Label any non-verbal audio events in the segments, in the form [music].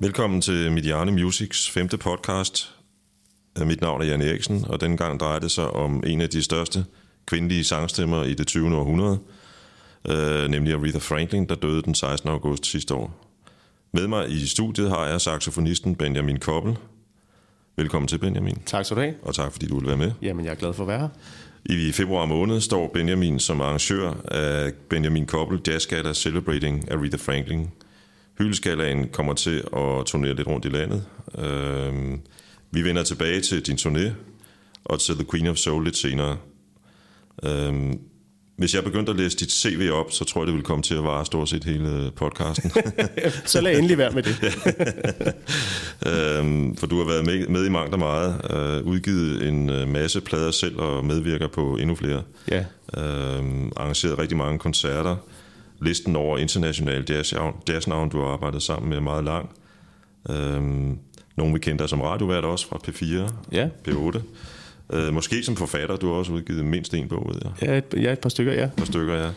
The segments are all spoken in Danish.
Velkommen til Mediane Musics femte podcast. Øh, Mit navn er Jan Eriksen, og denne gang drejer det sig om en af de største kvindelige sangstemmer i det 20. århundrede, øh, nemlig Aretha Franklin, der døde den 16. august sidste år. Med mig i studiet har jeg saxofonisten Benjamin Koppel. Velkommen til, Benjamin, Tak skal du have. og tak fordi du vil være med. Jamen, jeg er glad for at være her. I februar måned står Benjamin som arrangør af Benjamin Koppel Jazz Gala Celebrating Aretha Franklin. Hyldeskalaen kommer til at turnere lidt rundt i landet. Øhm, vi vender tilbage til din turné og til The Queen of Soul lidt senere. Øhm, hvis jeg begyndte at læse dit CV op, så tror jeg, det ville komme til at vare stort set hele podcasten. [laughs] Så lad endelig være med det. [laughs] øhm, for du har været med, med i mangt og meget, øh, udgivet en øh, masse plader selv og medvirker på endnu flere. Ja. Øhm, arrangeret rigtig mange koncerter. Listen over internationale jazz, jazznavn, du har arbejdet sammen med, meget lang. Øhm, nogle vi kender som radiovært også fra P4, Ja. P8. Øh, måske som forfatter, du har også udgivet mindst en bog, ved jeg. Er et, er et par stykker, ja. Et par stykker, ja.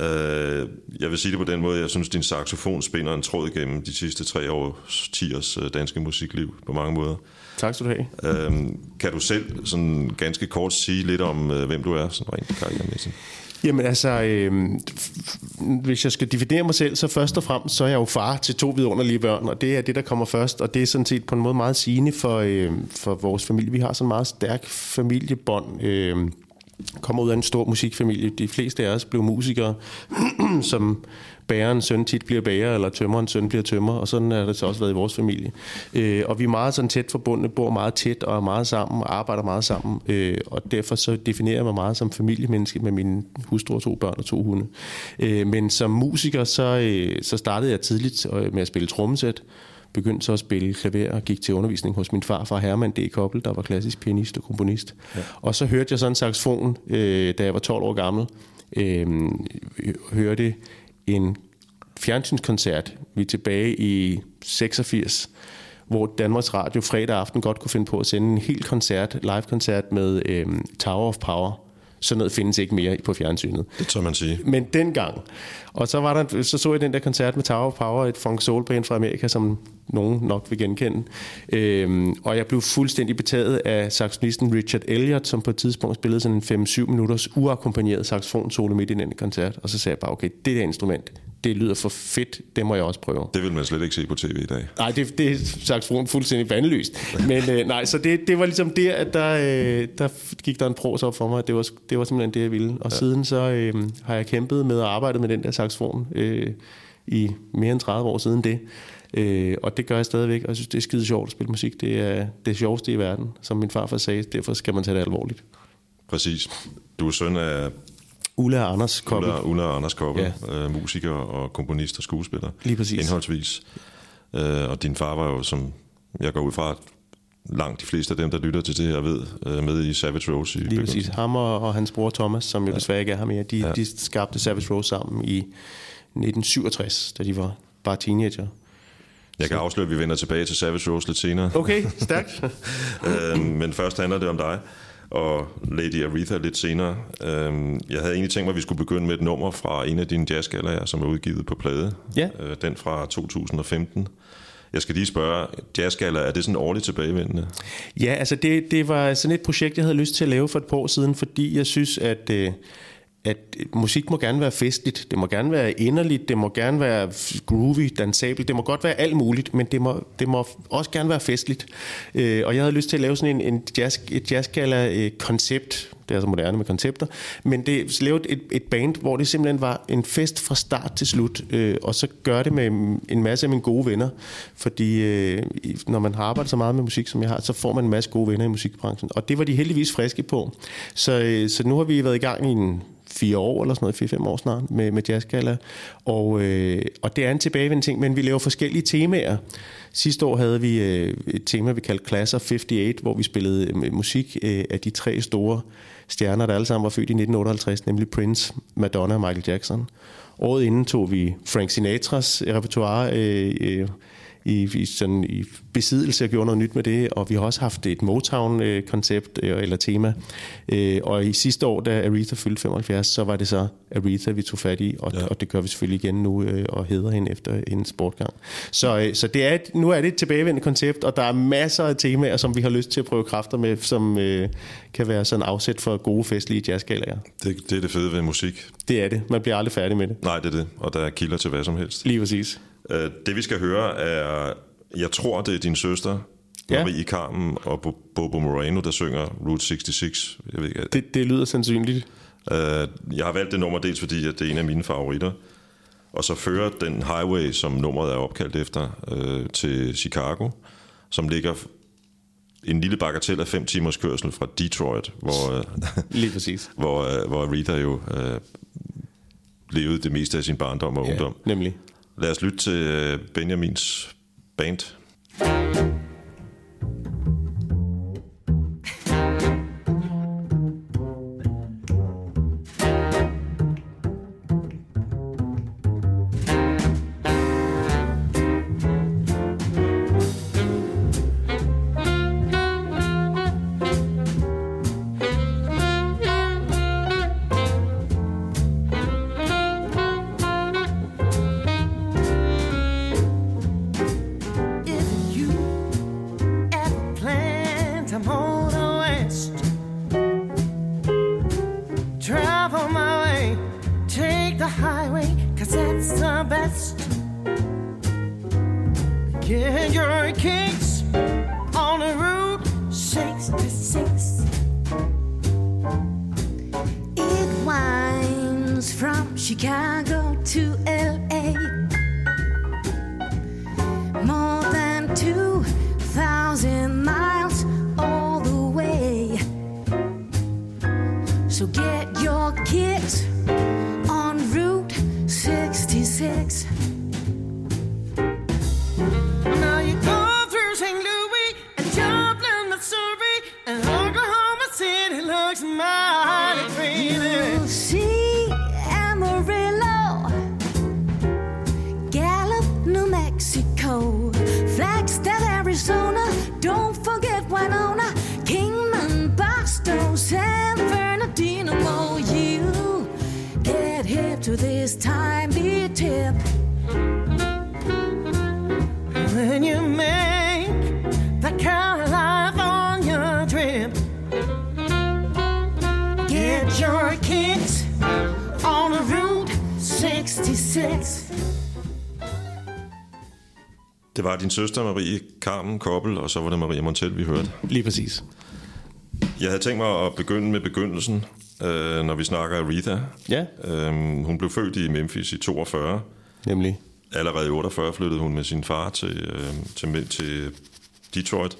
Øh, jeg vil sige det på den måde, jeg synes, din saxofon spinder en tråd igennem de sidste tre års tiers øh, danske musikliv på mange måder. Tak skal du have. Øhm, kan du selv sådan ganske kort sige lidt om, øh, hvem du er, sådan rent karrieremæssigt? Jamen altså, øh, hvis jeg skal definere mig selv, så først og fremmest, så er jeg jo far til to vidunderlige børn, og det er det, der kommer først, og det er sådan set på en måde meget sigende for, øh, for vores familie. Vi har sådan en meget stærk familiebånd, øh, kommer ud af en stor musikfamilie. De fleste af os blev musikere, [clears throat] som bærerens søn tit bliver bærer, eller tømmerens søn bliver tømmer, og sådan har det så også været i vores familie. Øh, og vi er meget sådan tæt forbundne, bor meget tæt og er meget sammen, og arbejder meget sammen, øh, og derfor så definerer jeg mig meget som familiemenneske med mine hustru og to børn og to hunde. Øh, men som musiker, så, øh, så startede jeg tidligt øh, med at spille trommesæt, begyndte så at spille klaver og gik til undervisning hos min far fra Herman D. Koppel, der var klassisk pianist og komponist. Ja. Og så hørte jeg sådan en saxofon, øh, da jeg var 12 år gammel. Øh, hørte en fjernsynskoncert. Vi er tilbage i 86, hvor Danmarks Radio fredag aften godt kunne finde på at sende en hel koncert, live-koncert med øh, Tower of Power. Sådan noget findes ikke mere på fjernsynet. Det tør man sige. Men dengang. Og så, var der, så så jeg den der koncert med Tower of Power, et funk soul band fra Amerika, som nogen nok vil genkende. Øhm, og jeg blev fuldstændig betaget af saxofonisten Richard Elliott, som på et tidspunkt spillede sådan en 5-7 minutters uakkompagneret saxofon solo midt i den koncert. Og så sagde jeg bare, okay, det der instrument, det lyder for fedt, det må jeg også prøve. Det vil man slet ikke se på tv i dag. Nej, det, det er saxofon fuldstændig bandelyst. Men øh, nej, så det, det var ligesom der, at der, øh, der gik der en pros op for mig, det var, det var simpelthen det, jeg ville. Og ja. siden så øh, har jeg kæmpet med at arbejde med den der saxofon øh, i mere end 30 år siden det. Øh, og det gør jeg stadigvæk, og jeg synes, det er skide sjovt at spille musik. Det er det sjoveste i verden, som min farfar sagde. Derfor skal man tage det alvorligt. Præcis. Du er søn af Ulla og Anders Koppel. Ulla, Ulla og Anders Koppel, ja. øh, musiker og komponist og skuespiller. Lige præcis. Indholdsvis. Øh, og din far var jo, som jeg går ud fra, langt de fleste af dem, der lytter til det her, ved, øh, med i Savage Rose. I Lige præcis. Ham og, og hans bror Thomas, som jo ja. desværre ikke er her mere, de, ja. de skabte Savage Rose sammen i 1967, da de var bare teenager. Jeg kan afsløre, at vi vender tilbage til Savage Rose lidt senere. Okay, [laughs] stærkt. øh, men først handler det om dig og Lady Aretha lidt senere. Øhm, jeg havde egentlig tænkt mig, at vi skulle begynde med et nummer fra en af dine jazzgallaer, som er udgivet på plade. Ja. Øh, den fra 2015. Jeg skal lige spørge, jazzgalla, er det sådan årligt tilbagevendende? Ja, altså det, det var sådan et projekt, jeg havde lyst til at lave for et par år siden, fordi jeg synes, at... Øh, at øh, musik må gerne være festligt, det må gerne være inderligt, det må gerne være groovy, dansabelt, det må godt være alt muligt, men det må, det må også gerne være festligt. Øh, og jeg havde lyst til at lave sådan en, en jazz, et jazzgala-koncept, øh, det er så moderne med koncepter, men det lavede et, et band, hvor det simpelthen var en fest fra start til slut, øh, og så gør det med en masse af mine gode venner, fordi øh, når man har arbejdet så meget med musik, som jeg har, så får man en masse gode venner i musikbranchen, og det var de heldigvis friske på. Så, øh, så nu har vi været i gang i en fire år eller sådan noget, fire-fem år snart med, med jazzgala. Og, øh, og det er en tilbagevendende ting, men vi laver forskellige temaer. Sidste år havde vi øh, et tema, vi kaldte Class of 58, hvor vi spillede øh, musik øh, af de tre store stjerner, der alle sammen var født i 1958, nemlig Prince, Madonna og Michael Jackson. Året inden tog vi Frank Sinatras repertoire, øh, øh, i, i, sådan, i besiddelse og gjorde noget nyt med det, og vi har også haft et Motown-koncept øh, eller tema. Øh, og i sidste år, da Aretha fyldte 75, så var det så Aretha, vi tog fat i, og, ja. og det gør vi selvfølgelig igen nu, øh, og hedder hende efter en sportgang. Så, øh, så det er et, nu er det et tilbagevendende koncept, og der er masser af temaer, som vi har lyst til at prøve kræfter med, som øh, kan være sådan afsæt for gode festlige jazzgalaer. Det, det er det fede ved musik. Det er det. Man bliver aldrig færdig med det. Nej, det er det. Og der er kilder til hvad som helst. Lige præcis. Øh, det vi skal høre er, jeg tror det er din søster, Ja. Marie Carmen og Bo- Bobo Moreno, der synger Route 66. Jeg ved ikke, Det, det lyder sandsynligt. Øh, jeg har valgt det nummer dels fordi, at det er en af mine favoritter. Og så fører den highway, som nummeret er opkaldt efter, øh, til Chicago, som ligger en lille bagatel af fem timers kørsel fra Detroit, hvor, øh, [laughs] Lige præcis. [laughs] hvor, øh, hvor Rita jo øh, levede det meste af sin barndom og ungdom. Nemlig. Lad os lytte til øh, Benjamins band. my Det var din søster Marie Carmen Koppel, og så var det Maria Montel, vi hørte. Lige præcis. Jeg havde tænkt mig at begynde med begyndelsen, øh, når vi snakker Aretha. Ja, Øhm, hun blev født i Memphis i 42. nemlig. Allerede i 48 flyttede hun med sin far til, øh, til, til Detroit.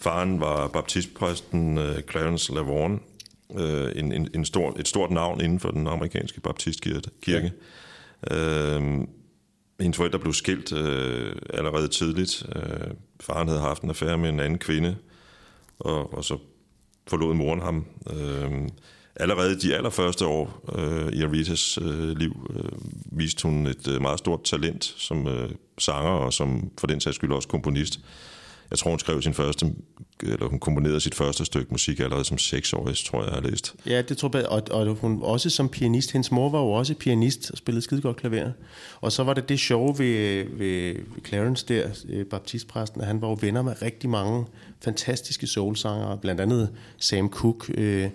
Faren var baptistpræsten øh, Clarence Laverne, øh, en, en, en stor, et stort navn inden for den amerikanske baptistkirke. Ja. Øh, hendes forældre blev skilt øh, allerede tidligt. Øh, faren havde haft en affære med en anden kvinde, og, og så forlod moren ham. Øh, allerede de allerførste år øh, i Aritas øh, liv øh, viste hun et øh, meget stort talent som øh, sanger og som for den sags skyld også komponist. Jeg tror, hun skrev sin første, eller hun komponerede sit første stykke musik allerede som seksårig, tror jeg, jeg har læst. Ja, det tror jeg, og, og hun også som pianist. Hendes mor var jo også pianist og spillede skide godt klaver. Og så var det det sjove ved, ved, Clarence der, øh, baptistpræsten, at han var jo venner med rigtig mange fantastiske soulsangere, blandt andet Sam Cooke, øh,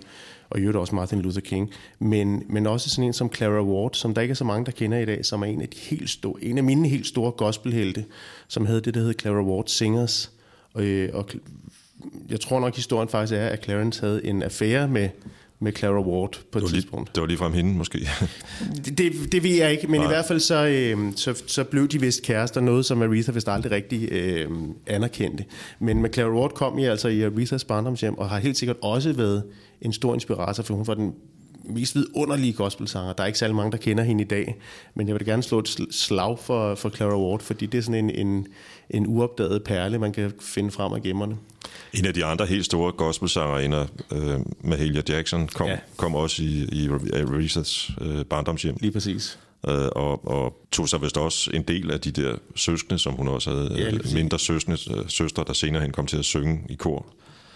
og i øvrigt også Martin Luther King, men, men også sådan en som Clara Ward, som der ikke er så mange, der kender i dag, som er en af, de helt store, en af mine helt store gospelhelte, som havde det, der hed Clara Ward Singers. Og, øh, og jeg tror nok, historien faktisk er, at Clarence havde en affære med, med Clara Ward på et Det lige, tidspunkt. det var lige frem hende, måske. [laughs] Det, det, det ved jeg ikke, men Nej. I hvert fald så, øh, så, så blev de vist kærester, noget som Aretha vist aldrig rigtig øh, anerkendte. Men med Clara Ward kom I altså i Arethas barndomshjem, og har helt sikkert også været en stor inspirator, for hun var den mest vidunderlige gospelsanger. Der er ikke særlig mange, der kender hende i dag, men jeg vil da gerne slå et sl- slag for, for Clara Ward, fordi det er sådan en, en, en uopdaget perle, man kan finde frem af gemmerne. En af de andre helt store gospelsangerinder, øh, Mahalia Jackson, kom, Ja. kom også i, i Aretha's øh, barndomshjem. Lige præcis. øh, og, og tog sig vist også en del af de der søskende, som hun også havde, Ja, præcis. mindre søskende, øh, søstre, der senere hen kom til at synge i kor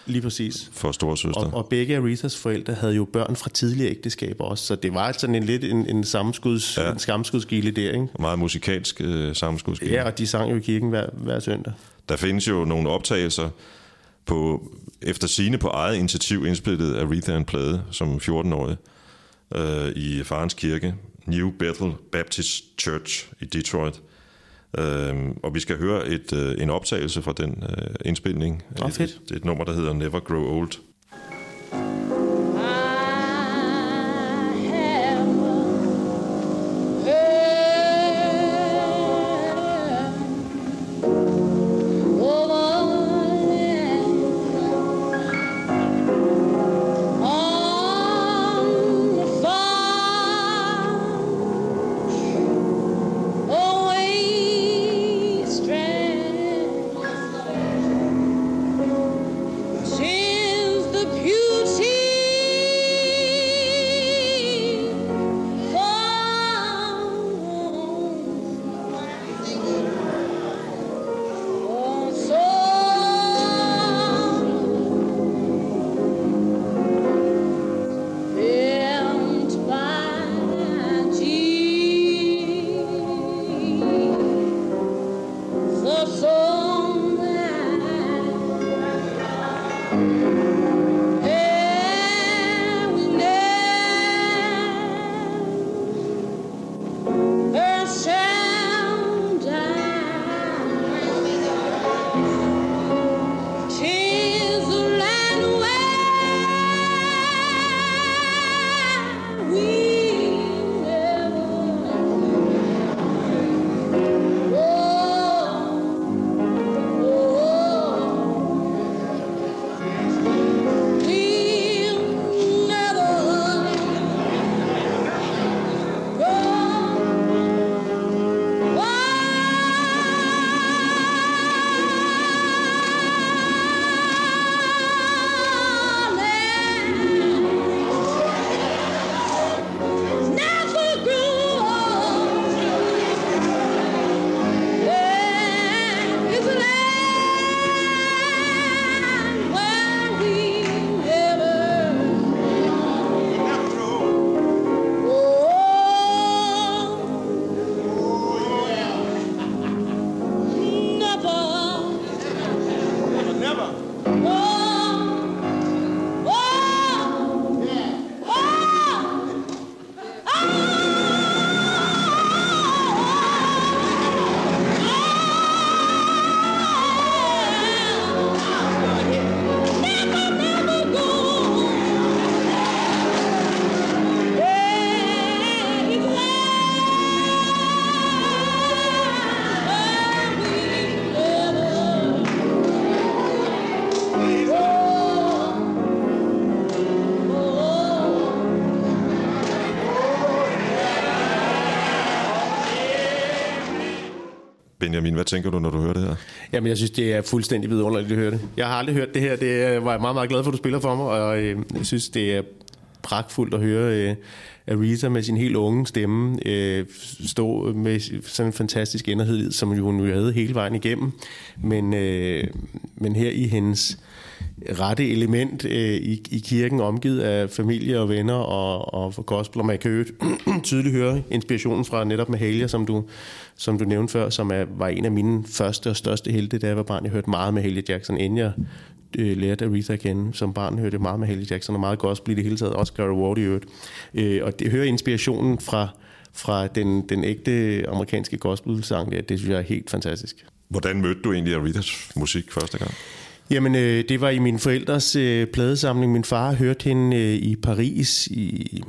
Lige præcis. for store søster. Og, og begge Arethas forældre havde jo børn fra tidligere ægteskaber også, så det var sådan en lidt en, en, sammenskuds, ja. En skamskudsgilde der, ikke? Meget musikalsk øh, sammenskudskab. Ja, og de sang jo i kirken hver, hver søndag. Der findes jo nogle optagelser på, efter sine på eget initiativ indspillet af Aretha en plade som 14-årig øh, i farens kirke, New Bethel Baptist Church i Detroit. Øh, og vi skal høre et, øh, en optagelse fra den øh, indspilning. Et, fedt. et, et nummer, der hedder Never Grow Old. Since Benjamin, hvad tænker du, når du hører det her? Jamen, jeg synes, det er fuldstændig vidunderligt at høre det. Jeg har aldrig hørt det her. Det var jeg meget, meget glad for, at du spiller for mig, og øh, jeg synes, det er pragtfuldt at høre øh, Arisa med sin helt unge stemme øh, stå med sådan en fantastisk inderhed, som jo hun jo havde hele vejen igennem. Men, øh, men her i hendes rette element øh, i, i kirken, omgivet af familie og venner og, og gospel, og man kan jo [clears throat] tydeligt høre inspirationen fra netop Mahalia, som du, som du nævnte før, som er, var en af mine første og største helte, da jeg var barn. Jeg hørte meget Mahalia Jackson, inden jeg øh, lærte Aretha at kende. Som barn hørte jeg meget Mahalia Jackson, og meget gospel i det hele taget, også Gary Ward i øvrigt. Øh, og det hører inspirationen fra, fra den, den ægte amerikanske gospel-sang, der. det synes jeg er helt fantastisk. Hvordan mødte du egentlig Arethas musik første gang? Jamen, øh, det var i min forældres øh, pladesamling. Min far hørte hende øh, i Paris i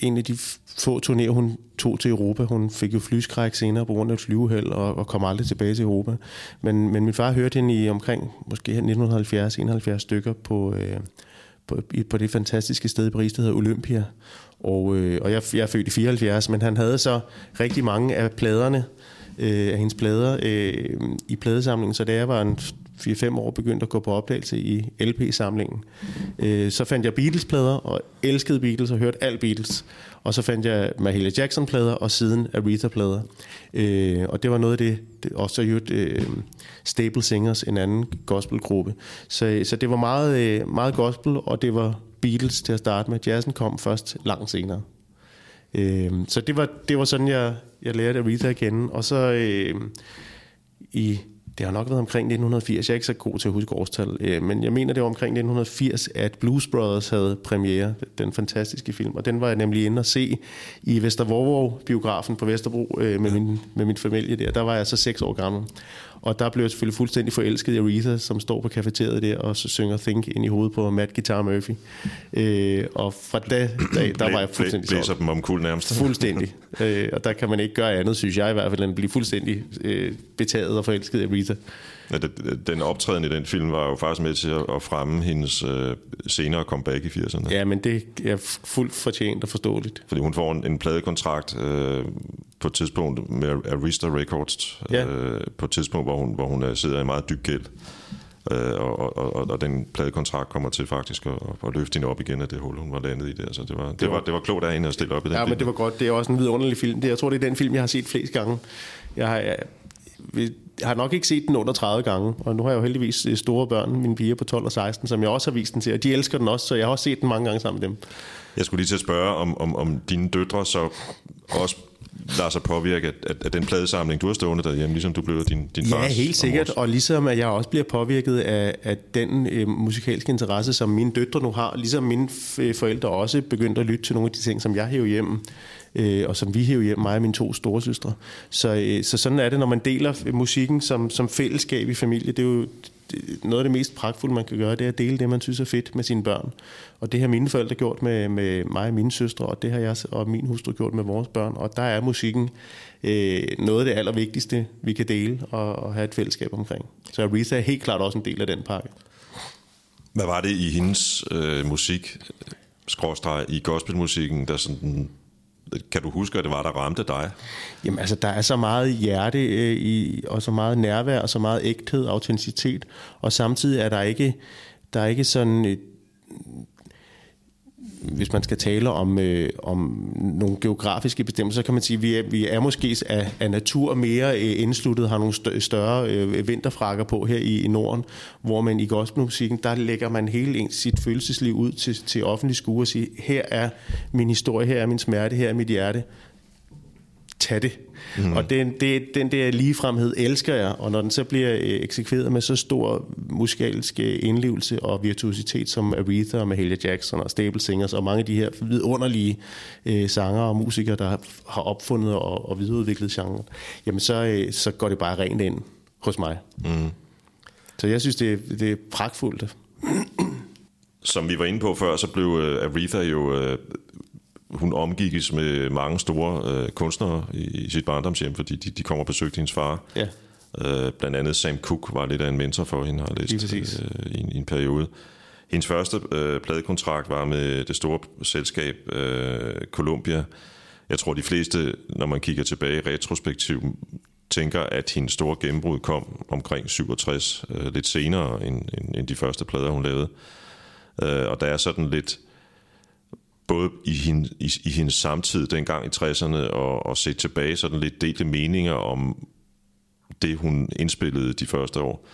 en af de få turnéer, hun tog til Europa. Hun fik jo flyskræk senere på grund af et flyveheld og, og kom aldrig tilbage til Europa. Men, men min far hørte hende i omkring måske 1970-71 stykker på, øh, på, på det fantastiske sted i Paris, der hedder Olympia. Og, øh, og jeg, jeg er født i 74, men han havde så rigtig mange af pladerne, øh, af hendes plader øh, i pladesamlingen. Så da jeg var en 4-5 år begyndte at gå på opdagelse i LP-samlingen. Øh, så fandt jeg Beatles-plader, og elskede Beatles og hørte alt Beatles. Og så fandt jeg Mahalia Jackson-plader, og siden Aretha-plader. Øh, og det var noget af det, det også jo øh, Stable Singers, en anden gospelgruppe. Så, så det var meget, øh, meget gospel, og det var Beatles til at starte med. Jazzen kom først langt senere. Øh, så det var, det var sådan, jeg, jeg lærte Aretha at kende. Og så øh, i, det har nok været omkring 1980, jeg er ikke så god til at huske årstal, øh, men jeg mener, det var omkring 1980, at Blues Brothers havde premiere, den fantastiske film, og den var jeg nemlig inde og se i Vestervorvov-biografen på Vesterbro øh, med, min, med min familie der. Der var jeg så seks år gammel. Og der blev jeg selvfølgelig fuldstændig forelsket i Aretha, som står på kafeteriet der og så synger Think ind i hovedet på Matt Guitar Murphy. Øh, og fra da, dag, der var jeg fuldstændig Blæser solgt. dem om kul nærmest. Fuldstændig. [laughs] øh, og der kan man ikke gøre andet, synes jeg i hvert fald, end at blive fuldstændig øh, betaget og forelsket i Aretha. Det- den optræden i den film var jo faktisk med til at, fremme hendes øh, senere comeback i 80'erne. Ja, men det er fuldt fortjent og forståeligt. Fordi hun får en, en pladekontrakt øh, på et tidspunkt med Arista Records, Ja. øh, på et tidspunkt, hvor hun, hvor hun øh, sidder i meget dyb gæld. Øh, og, og, og, og den pladekontrakt kommer til faktisk at, at løfte hende op igen af det hul, hun var landet i der. Så det var, det var, det var klogt af hende at stille op i den Ja, film. men det var godt. Det er også en vidunderlig film. Det, jeg tror, det er den film, jeg har set flest gange. Jeg har, jeg, jeg har nok ikke set den under 30 gange, og nu har jeg jo heldigvis øh, store børn, mine piger på 12 og 16, som jeg også har vist den til, og de elsker den også, så jeg har også set den mange gange sammen med dem. Jeg skulle lige til at spørge, om, om, om dine døtre så også lader sig påvirke af, af, af den pladesamling, du har stående derhjemme, ligesom du blev af din, din Ja, fars helt sikkert, og ligesom at jeg også bliver påvirket af, af den øh, musikalske interesse, som mine døtre nu har, ligesom mine forældre også begyndte at lytte til nogle af de ting, som jeg hæver hjem, øh, og som vi hæver hjem, mig og mine to storesøstre. Så, øh, så sådan er det, når man deler musikken som, som fællesskab i familie. Det er jo noget af det mest pragtfulde, man kan gøre, det er at dele det, man synes er fedt med sine børn. Og det har mine forældre gjort med, med mig og mine søstre, og det har jeg og min hustru gjort med vores børn. Og der er musikken øh, noget af det allervigtigste, vi kan dele og, og have et fællesskab omkring. Så Risa er helt klart også en del af den pakke. Hvad var det i hendes øh, musik, skråstreg i gospelmusikken, der sådan, kan du huske, at det var, der ramte dig? Jamen altså, der er så meget hjerte øh, i, og så meget nærvær, og så meget ægthed og autenticitet, og samtidig er der ikke, der er ikke sådan... Et, hvis man skal tale om, øh, om nogle geografiske bestemmelser, så kan man sige, at vi er, vi er måske af, af natur mere øh, indsluttet, har nogle større øh, vinterfrakker på her i, i Norden, hvor man i gospelmusikken, der lægger man hele ens, sit følelsesliv ud til, til offentlig skue og siger, her er min historie, her er min smerte, her er mit hjerte tag det. Mm. Og den, det, den der ligefremhed elsker jeg, og når den så bliver øh, eksekveret med så stor musikalsk øh, indlevelse og virtuositet som Aretha og Mahalia Jackson og Stable Singers og mange af de her vidunderlige øh, sanger og musikere, der har opfundet og, og videreudviklet genren, jamen så, øh, så går det bare rent ind hos mig. Mm. Så jeg synes, det, er- det er pragtfuldt. Som vi var inde på før, så blev øh, Aretha jo... Øh, hun omgikkes med mange store øh, kunstnere i, i sit barndomshjem, fordi de, de kommer og besøgte hendes far. Ja. Øh, blandt andet Sam Cooke var lidt af en mentor for hende, har læst øh, i, en, i en periode. Hendes første øh, pladekontrakt var med det store selskab øh, Columbia. Jeg tror, de fleste, når man kigger tilbage i retrospektiv, tænker, at hendes store gennembrud kom omkring 67, øh, lidt senere end, end, end de første plader, hun lavede. Øh, og der er sådan lidt både i, hende, i, i hendes samtid dengang i 60'erne og, og set tilbage sådan lidt delte meninger om det, hun indspillede de første år.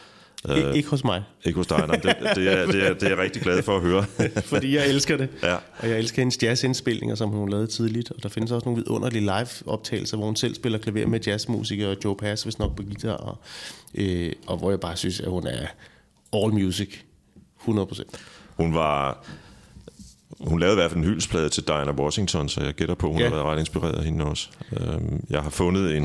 Øh. Ikke hos mig, Ikke hos dig, nej, det, det, er, det, er, det er jeg rigtig glad for at høre. [laughs] fordi jeg elsker det. Ja. Og jeg elsker hendes jazzindspilninger, som hun lavede tidligt. Og der findes også nogle vidunderlige live-optagelser, hvor hun selv spiller klaver med jazzmusikere, og Joe Pass, hvis nok på guitar. Og, øh, og hvor jeg bare synes, at hun er all music. 100%. Hun var... Hun lavede i hvert fald en hyldesplade til Diana Washington, så jeg gætter på, hun Ja. har været ret inspireret af hende også. Øhm, Jeg har fundet en,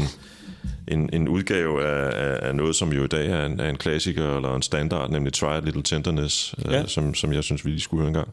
en, en udgave af, af, af noget, som jo i dag er en, er en klassiker eller en standard, nemlig Try a Little Tenderness, Ja. øh, som, som jeg synes, vi lige skulle høre en gang.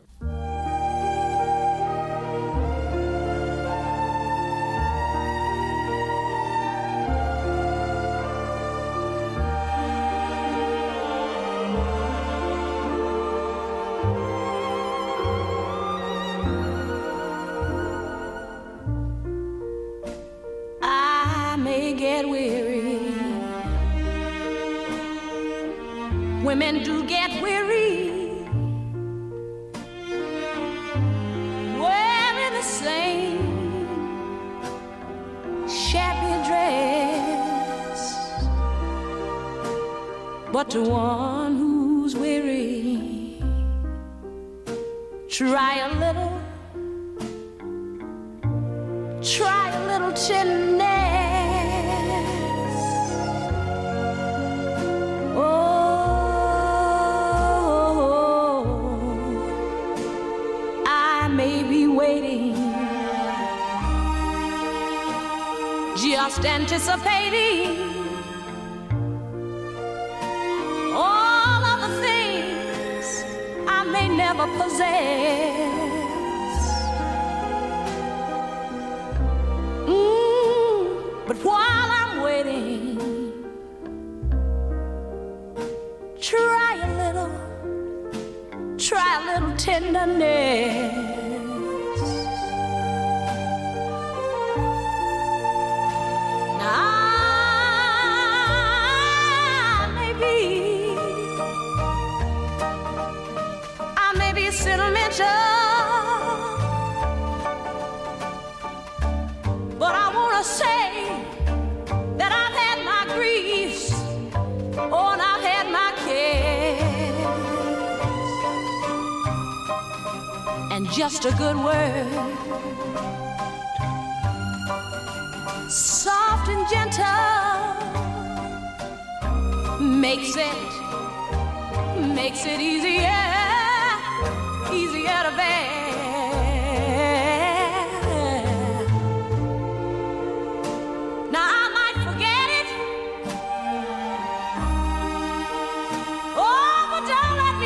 着我。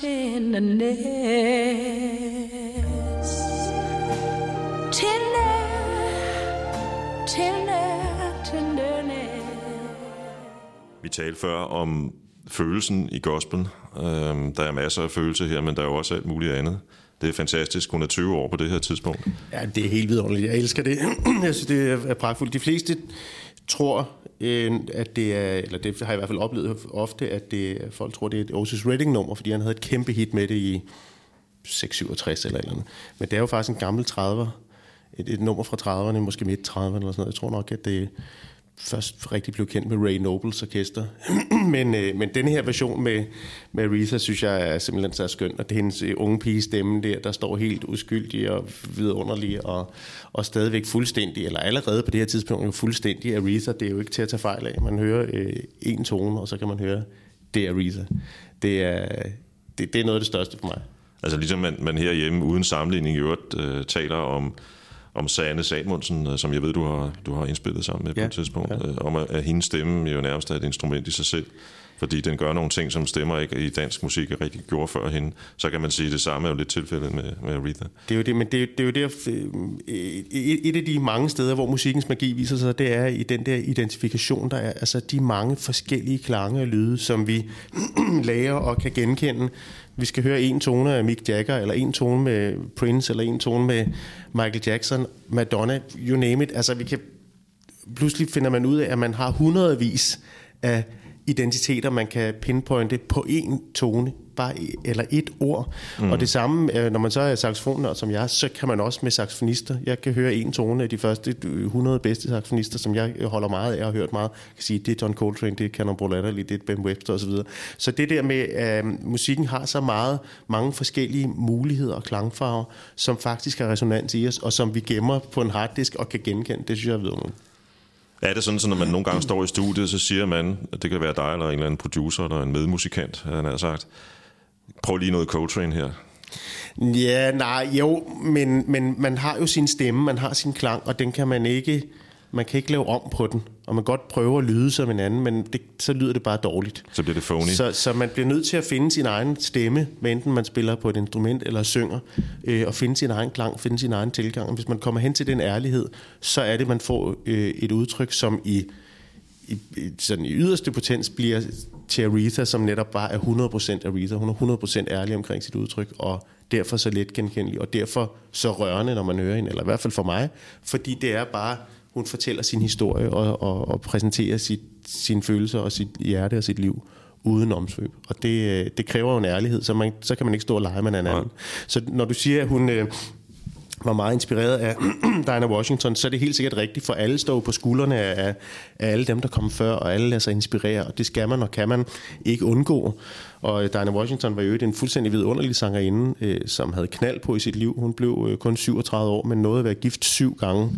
tenderness. Tender, tender, tenderness. Vi talte før om følelsen i gospel. Øhm, der er masser af følelse her, men der er jo også alt muligt andet. Det er fantastisk. Hun er 20 år på det her tidspunkt. Ja, det er helt vidunderligt. Jeg elsker det. [clears throat] Jeg synes, det er pragtfuldt. De fleste tror, Øh, at det er, eller det har jeg i hvert fald oplevet ofte, at det, folk tror, det er et Otis Redding-nummer, fordi han havde et kæmpe hit med det i 667 eller eller andet. Men det er jo faktisk en gammel 30'er. Et, et nummer fra 30'erne, måske midt 30'erne eller sådan noget. Jeg tror nok, at det først rigtig blev kendt med Ray Nobles orkester. [clears throat] men, øh, men den her version med, med Aretha, synes jeg er simpelthen så skøn. Og det er hendes øh, unge pige stemme der, der står helt uskyldig og vidunderlig og, og stadigvæk fuldstændig, eller allerede på det her tidspunkt jo fuldstændig Aretha. Det er jo ikke til at tage fejl af. Man hører øh, en tone, og så kan man høre, det er Aretha. Det er, det, det er noget af det største for mig. Altså ligesom man, man herhjemme uden sammenligning i øvrigt øh, taler om, om Sanne Salmonsen, øh, som jeg ved, du har, du har indspillet sammen med ja, på et tidspunkt, ja. øh, om at, at hendes stemme jo nærmest er et instrument i sig selv, fordi den gør nogle ting, som stemmer ikke i dansk musik ikke rigtig gjorde før hende. Så kan man sige, at det samme er jo lidt tilfældet med, med Aretha. Det er jo det, men det er, jo- det er jo der, øh, et, et af de mange steder, hvor musikkens magi viser sig, det er i den der identifikation, der er altså de mange forskellige klange og lyde, som vi [clears throat] lærer og kan genkende. Vi skal høre en tone af Mick Jagger, eller en tone med Prince, eller en tone med Michael Jackson, Madonna, you name it. Altså vi kan pludselig finder man ud af, at man har hundredvis af identiteter, man kan pinpointe på én tone, bare eller et ord. Mm. Og det samme, øh, når man så er saxofoner, som jeg, så kan man også med saxofonister. Jeg kan høre en tone af de første øh, 100 bedste saxofonister, som jeg øh, holder meget af og har hørt meget. Jeg kan sige, det er John Coltrane, det er Cannonball Adderley, det er Ben Webster osv. Så det der med, at øh, musikken har så meget, mange forskellige muligheder og klangfarver, som faktisk har resonans i os, og som vi gemmer på en harddisk og kan genkende. Det synes jeg er vidunderligt. Er det sådan, så når man nogle gange står i studiet, så siger man, at det kan være dig eller en eller anden producer eller en medmusikant, han har sagt, prøv lige noget Coltrane her. Ja, nej, jo, men, men man har jo sin stemme, man har sin klang, og den kan man ikke man kan ikke lave om på den, og man godt prøve at lyde som en anden, men det, så lyder det bare dårligt. Så bliver det phony. Så, så man bliver nødt til at finde sin egen stemme, hvad enten man spiller på et instrument eller synger, øh, og finde sin egen klang, finde sin egen tilgang. Og hvis man kommer hen til den ærlighed, så er det, man får øh, et udtryk, som i, i, i, sådan i yderste potens bliver til Aretha, som netop bare er 100% Aretha. Hun er 100% ærlig omkring sit udtryk, og derfor så let genkendelig, og derfor så rørende, når man hører hende, eller i hvert fald for mig, fordi det er bare, hun fortæller sin historie og, og, og præsenterer sit, sine følelser og sit hjerte og sit liv uden omsvøb. Og det, øh, det kræver jo en ærlighed, så, man, så kan man ikke stå og lege med en anden. Så når du siger, at hun øh, var meget inspireret af [clears throat] Diana Washington, så er det helt sikkert rigtigt, for alle står på skuldrene af, af alle dem, der kom før, og alle lader sig inspirere, og det skal man og kan man ikke undgå. Og øh, Diana Washington var jo en fuldstændig vidunderlig sangerinde, øh, som havde knald på i sit liv. Hun blev øh, kun 37 år, men nåede at være gift syv gange,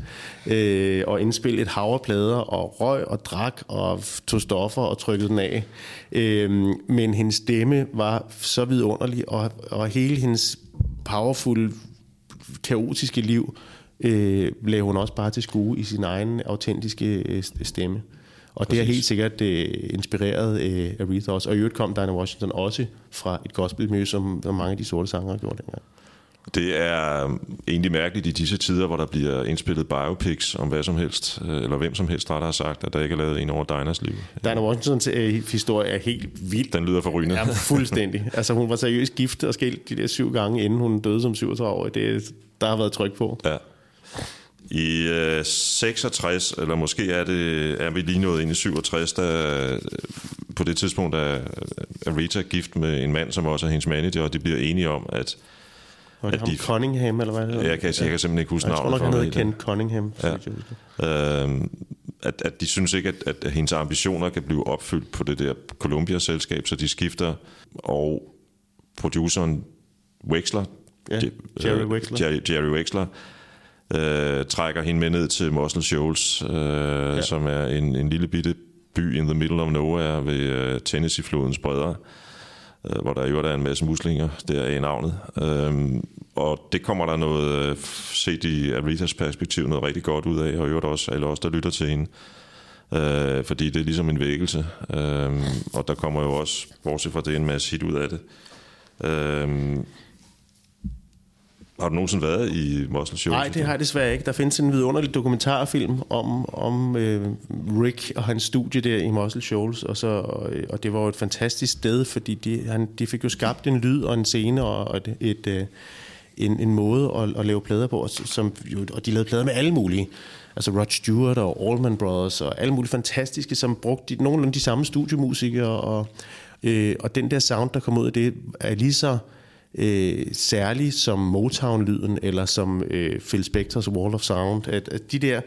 øh, og indspille et hav af plader, og røg og drak, og tog stoffer og trykkede den af. Øh, men hendes stemme var så vidunderlig, og, og hele hendes powerful kaotiske liv øh, lagde hun også bare til skue i sin egen autentiske øh, stemme. Og det er helt sikkert øh, inspireret øh, Aretha også. Og i øvrigt kom Diana Washington også fra et gospelmiljø, som, som mange af de sorte sangere gjorde dengang. Det er øhm, egentlig mærkeligt i disse tider, hvor der bliver indspillet biopics om hvad som helst, øh, eller hvem som helst, der har sagt, at der ikke er lavet en over Dinas liv. Diana Washingtons øh, historie er helt vild. Den lyder forrygende. Ja, fuldstændig. [laughs] altså hun var seriøst gift og skilt de der syv gange, inden hun døde som 37-årig. Det, der har været tryk på. Ja. I øh, 66, eller måske er, det, er vi lige nået ind i 67, der, øh, på det tidspunkt er Aretha gift med en mand, som også er hendes manager, og de bliver enige om, at Var det At ham de- Cunningham, eller hvad jeg kan, jeg kan simpelthen ikke huske Jeg tror navnet nok, han hedder. Ken Cunningham. Ja. Ja. Jeg husker. øh, at, at de synes ikke, at, at hendes ambitioner kan blive opfyldt på det der Columbia-selskab, så de skifter, og produceren Wexler, Ja, Je- Jerry øh, Wexler. Jerry, Jerry Wexler, øh, trækker hende med ned til Muscle Shoals, øh, ja. som er en, en lille bitte by in the middle of nowhere ved øh, Tennessee-flodens bredder, øh, hvor der jo er en masse muslinger der i navnet. Øh, og det kommer der noget, øh, set i Arethas perspektiv, noget rigtig godt ud af, og i øvrigt også alle os, der lytter til hende. Øh, fordi det er ligesom en vækkelse. Øh, og der kommer jo også, bortset fra det, en masse hit ud af det. Øh, har du nogensinde været i Muscle Shoals? Nej, det har jeg desværre ikke. Der findes en vidunderlig dokumentarfilm om, om øh, Rick og hans studie der i Muscle Shoals, og, så, og, og det var jo et fantastisk sted, fordi de, han, de fik jo skabt en lyd og en scene og, et, et, øh, en, en måde at, at lave plader på, og, som, jo, og de lavede plader med alle mulige. Altså Rod Stewart og Allman Brothers og alle mulige fantastiske, som brugte de, nogenlunde de samme studiemusikere, og, øh, og den der sound, der kom ud af det, er lige så øh, Øh, særlig som Motown-lyden, eller som øh, Phil Spectors Wall of Sound. At, at de der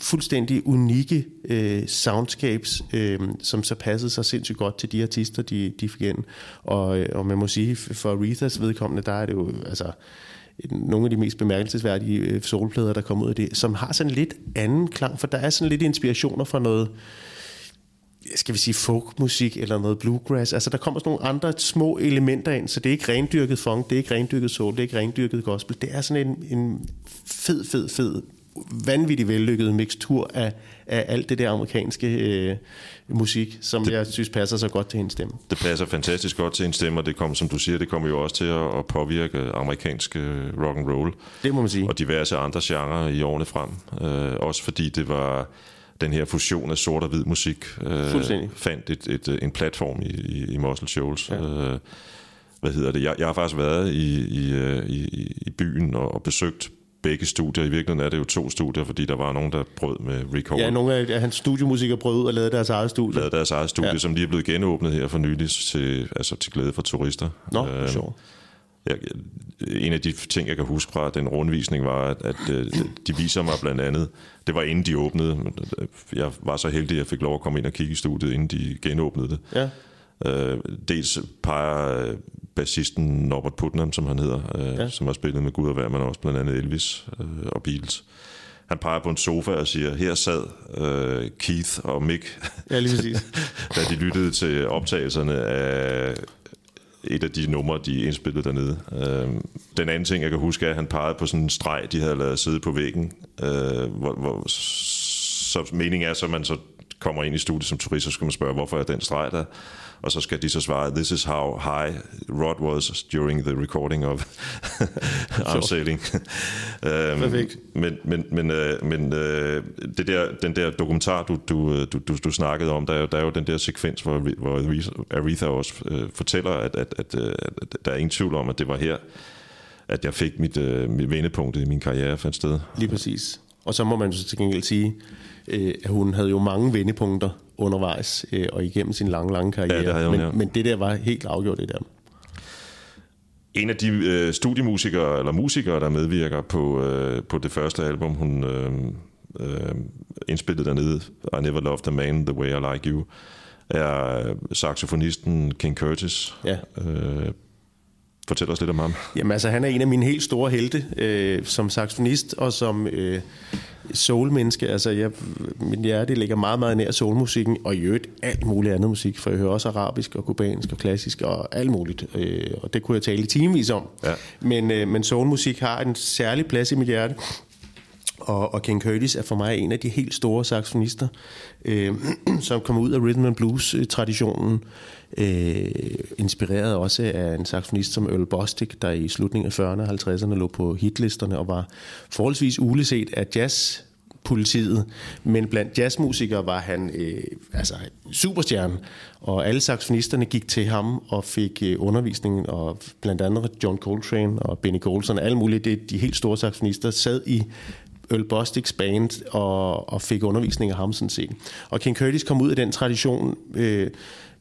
fuldstændig unikke øh, soundscapes, øh, som så passede sig sindssygt godt til de artister, de, de fik ind. Og, øh, og man må sige, for Arethas vedkommende, der er det jo altså, nogle af de mest bemærkelsesværdige solplader, soulplader, der kommer ud af det, som har sådan lidt anden klang, for der er sådan lidt inspirationer fra noget, skal vi sige folkmusik eller noget bluegrass. Altså der kommer sådan nogle andre små elementer ind, så det er ikke rendyrket funk, det er ikke rendyrket soul, det er ikke rendyrket gospel. Det er sådan en, en fed, fed, fed, vanvittig vellykket mixtur af, af alt det der amerikanske øh, musik, som det, jeg synes passer så godt til hendes stemme. Det passer fantastisk godt til en stemme, og det kommer, som du siger, det kommer jo også til at, at påvirke amerikansk øh, rock and roll Det må man sige. og diverse andre genrer i årene frem. Øh, også fordi det var den her fusion af sort og hvid musik øh, fandt et, et, en platform i, i, i Muscle Shoals. Ja. Øh, hvad hedder det? Jeg, jeg har faktisk været i, i, øh, i, i byen og, og besøgt begge studier. I virkeligheden er det jo to studier, fordi der var nogen, der brød med Hall. Ja, nogle af hans studiemusikere brød ud og lavede deres eget studie. lavede deres eget studie, ja. Som lige er blevet genåbnet her for nylig til, altså til glæde for turister. Nå, Øhm, øh, sjovt. Jeg, en af de ting, jeg kan huske fra den rundvisning, var, at, at øh, de viser mig blandt andet, det var inden de åbnede, øh, jeg var så heldig, at jeg fik lov at komme ind og kigge i studiet, inden de genåbnede det. Ja. Øh, dels peger øh, bassisten Norbert Putnam, som han hedder, øh, ja. Som har spillet med Gud og Vær, men også blandt andet Elvis øh, og Beatles. Han peger på en sofa og siger, her sad øh, Keith og Mick, Ja, lige [laughs] da de lyttede til optagelserne af et af de numre, de indspillede dernede. Øh, den anden ting, jeg kan huske, er, at han pegede på sådan en streg, de havde lavet sidde på væggen, øh, hvor, hvor, så meningen er så, man så kommer ind i studiet som turist, så skal man spørge, hvorfor er den streg der? Og så skal de så svare, this is how high Rod was during the recording of [laughs] Arm Sailing. øhm, Perfekt. Men, men, men, øh, men øh, det der, den der dokumentar, du, du, du, du, du snakkede om, der er, jo- der er jo den der sekvens, hvor, hvor Aretha- også øh, fortæller, at, at, at, øh, at der er ingen tvivl om, at det var her, at jeg fik mit, øh, mit vendepunkt i min karriere fandt sted. Lige præcis. Og så må man så til gengæld sige, øh, at hun havde jo mange vendepunkter undervejs øh, og igennem sin lange, lange karriere. Ja, det hun, men, ja. men det der var helt afgjort det der. En af de øh, studiemusikere, eller musikere, der medvirker på, øh, på det første album, hun øh, øh, indspillede dernede, I Never Loved a Man The Way I Like You, er øh, saxofonisten King Curtis. Ja. Øh, fortæl os lidt om ham. Jamen altså, han er en af mine helt store helte øh, som saxofonist og som øh, soulmenneske. Altså, jeg, min hjerte ligger meget, meget nær soulmusikken, og i øvrigt alt muligt andet musik, for jeg hører også arabisk og kubansk og klassisk og alt muligt. Øh, og det kunne jeg tale i timevis om. Ja. Men, øh, men soulmusik har en særlig plads i mit hjerte. Og, og King Curtis er for mig en af de helt store saxofonister, øh, [clears throat] som kommer ud af rhythm and blues-traditionen. Øh, Øh, inspireret også af en saxofonist som Earl Bostic, der i slutningen af 40'erne og 50'erne lå på hitlisterne og var forholdsvis uleset af jazz politiet, men blandt jazzmusikere var han øh, altså superstjerne, og alle saxofonisterne gik til ham og fik øh, undervisning, og blandt andet John Coltrane og Benny Golson, alle mulige, det, de helt store saxofonister, sad i Earl Bostick's band og, og fik undervisning af ham sådan set. Og King Curtis kom ud af den tradition øh,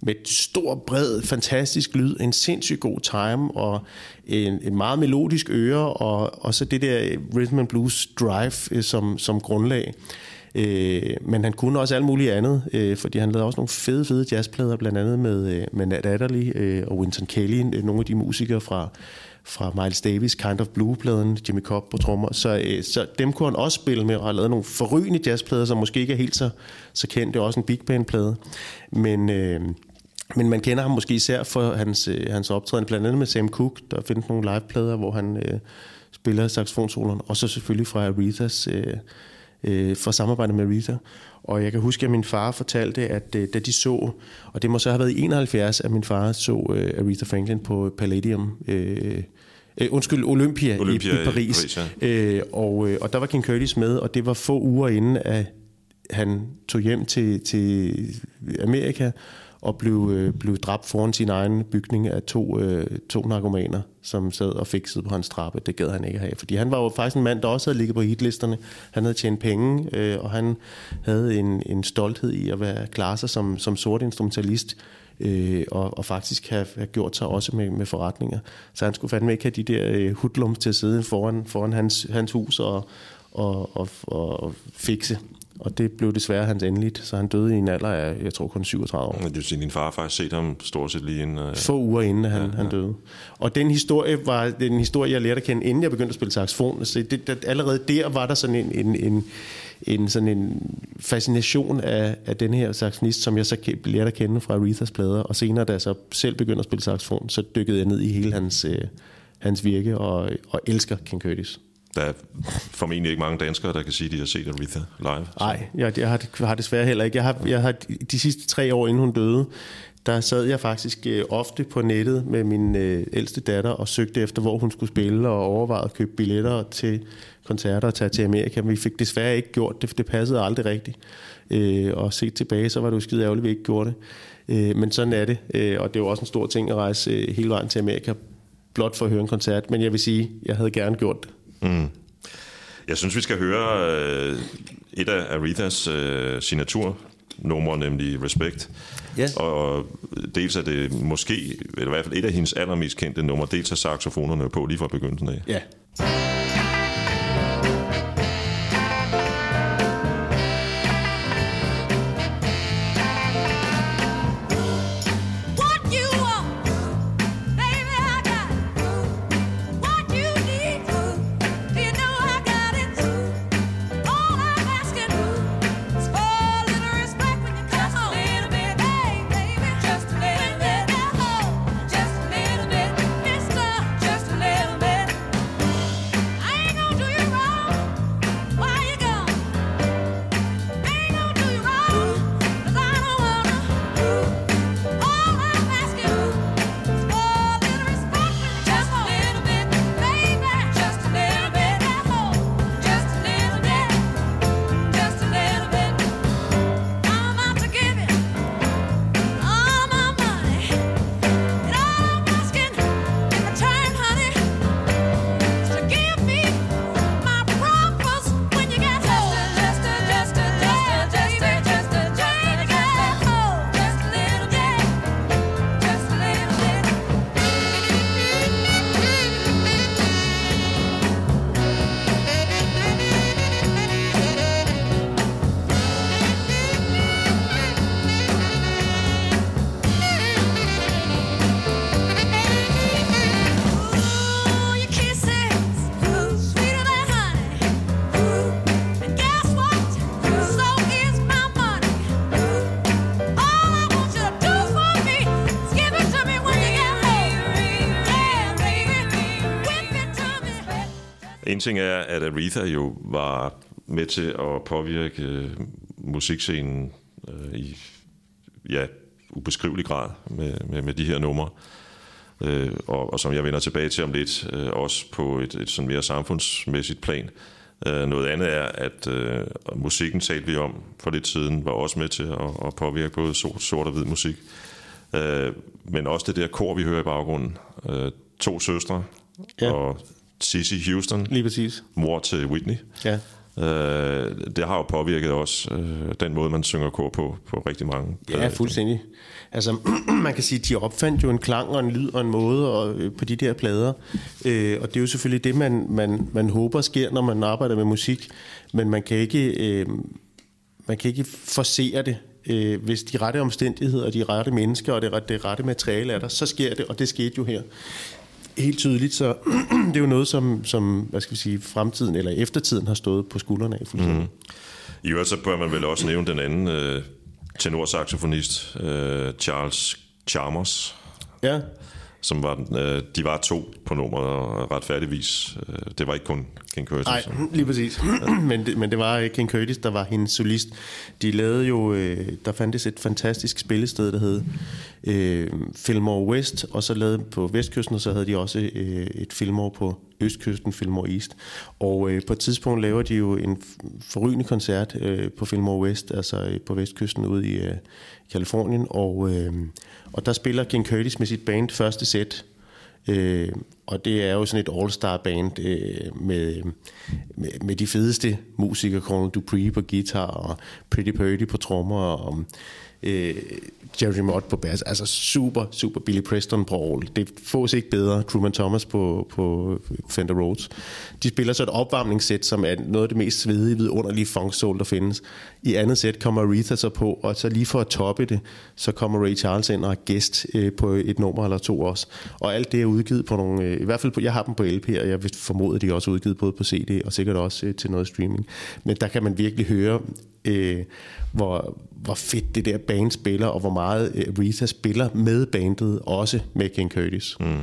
med et stor, bred, fantastisk lyd, en sindssygt god time og en, en meget melodisk øre, og, og så det der rhythm and blues drive øh, som, som grundlag. Øh, men han kunne også alt muligt andet, øh, fordi han lavede også nogle fede, fede jazzplader, blandt andet med, øh, med Nat Adderley øh, og Winton Kelly, øh, nogle af de musikere fra, fra Miles Davis, Kind of Blue-pladen, Jimmy Cobb på trommer. Så, øh, så dem kunne han også spille med, og har lavet nogle forrygende jazzplader, som måske ikke er helt så, så kendt. Det er også en big band-plade. Men... Øh, men man kender ham måske især for hans, øh, hans optræden, blandt andet med Sam Cooke. Der findes nogle liveplader, hvor han øh, spiller saxofonsolon, og så selvfølgelig fra Arethas, øh, øh, for samarbejde med Aretha. Og jeg kan huske, at min far fortalte, at øh, da de så, og det må så have været i 71, at min far så øh, Aretha Franklin på Palladium, øh, øh, undskyld, Olympia, Olympia i, i i Paris. Paris, øh, og, øh, og der var King Curtis med, og det var få uger inden, at han tog hjem til, til Amerika og blev, øh, blev dræbt foran sin egen bygning af to, øh, to narkomaner, som sad og fiksede på hans trappe. Det gad han ikke have, fordi han var jo faktisk en mand, der også havde ligget på hitlisterne. Han havde tjent penge, øh, og han havde en, en stolthed i at være klare sig som, som sort instrumentalist, øh, og, og faktisk have, have gjort sig også med, med forretninger. Så han skulle fandme ikke have de der øh, hudlums til at sidde foran, foran hans, hans hus og, og, og, og fikse. Og det blev desværre hans endeligt, så han døde i en alder af, jeg tror kun 37 år. Det vil sige, din far har faktisk set ham stort set lige inden... Øh, Få uger inden han, ja, ja. han døde. Og den historie var den historie, jeg lærte at kende, inden jeg begyndte at spille saxofon. Så det, det, allerede der var der sådan en, en, en, en, sådan en fascination af, af den her saxofonist, som jeg så lærte at kende fra Arethas plader. Og senere, da jeg så selv begyndte at spille saxofon, så dykkede jeg ned i hele hans, øh, hans virke og, og elsker King Curtis der er formentlig ikke mange danskere, der kan sige, at de har set Aretha live. Nej, jeg, jeg har, har desværre heller ikke. Jeg har, jeg har de sidste tre år, inden hun døde, der sad jeg faktisk øh, ofte på nettet med min øh, ældste datter og søgte efter, hvor hun skulle spille og overvejede at købe billetter til koncerter og tage til Amerika. Men vi fik desværre ikke gjort det, for det passede aldrig rigtigt. Øh, og set tilbage, så var det jo skide ærgerligt, at vi ikke gjorde det. Øh, men sådan er det, øh, og det er jo også en stor ting at rejse øh, hele vejen til Amerika, blot for at høre en koncert. Men jeg vil sige, jeg havde gerne gjort det. Jeg synes, vi skal høre øh, et af Arethas øh, signaturnumre, nemlig Respect. Ja. Og dels er det måske, eller i hvert fald et af hendes allermest kendte numre, dels er saxofonerne på lige fra begyndelsen af. Ja. What En ting er, at Aretha jo var med til at påvirke øh, musikscenen øh, i ja, ubeskrivelig grad med, med, med de her numre. Øh, og, og som jeg vender tilbage til om lidt, øh, også på et, et sådan mere samfundsmæssigt plan. Øh, noget andet er, at øh, musikken talte vi om for lidt siden, var også med til at, at påvirke både sort, sort og hvid musik. Øh, men også det der kor, vi hører i baggrunden. Øh, to søstre Ja. og Sissy Houston, Lige præcis. mor til Whitney. Ja. Øh, det har jo påvirket også øh, den måde, man synger kor på, på rigtig mange. Ja, fuldstændig. Altså, [clears throat] man kan sige, at de opfandt jo en klang og en lyd og en måde og, øh, på de der plader. Øh, og det er jo selvfølgelig det, man, man, man håber sker, når man arbejder med musik. Men man kan ikke, øh, man kan ikke forsere det. Øh, hvis de rette omstændigheder, de rette mennesker og det, det rette materiale er der, så sker det, og det skete jo her. Helt tydeligt, så [clears throat] det er jo noget, som, som hvad skal vi sige, fremtiden eller eftertiden har stået på skuldrene af fuldstændig. Mm. I øvrigt så bør man vel også nævne den anden øh, tenorsaxofonist, øh, Charles Chalmers, Ja, som var, øh, de var to på nummeret, og retfærdigvis, øh, det var ikke kun King Curtis. Nej, lige præcis. [clears throat] men, det, men det var øh, King Curtis, der var hendes solist. De lavede jo, øh, der fandtes et fantastisk spillested, der hed øh, Fillmore West, og så lavede på vestkysten, og så havde de også øh, et Fillmore på østkysten, Fillmore East. Og øh, på et tidspunkt laver de jo en forrygende koncert øh, på Fillmore West, altså øh, på vestkysten ude i øh, Kalifornien, og, øh, og der spiller King Curtis med sit band første sæt, Øh, og det er jo sådan et all-star band øh, med, med, med de fedeste musikere, Colin Dupree på guitar og Pretty Purdy på trommer og øh, Jerry Mott på bass. Altså super, super Billy Preston på all. Det fås ikke bedre. Truman Thomas på, på Fender Rhodes. De spiller så et opvarmningssæt, som er noget af det mest svedige, vidunderlige funk soul, der findes. I andet sæt kommer Aretha så på, og så lige for at toppe det, så kommer Ray Charles ind og er gæst øh, på et nummer eller to også. Og alt det er udgivet på nogle, øh, i hvert fald på, jeg har dem på LP, og jeg vil formode, at de er også udgivet både på CD og sikkert også øh, til noget streaming. Men der kan man virkelig høre, øh, hvor, hvor fedt det der band spiller, og hvor meget øh, Aretha spiller med bandet, også med King Curtis. Mm.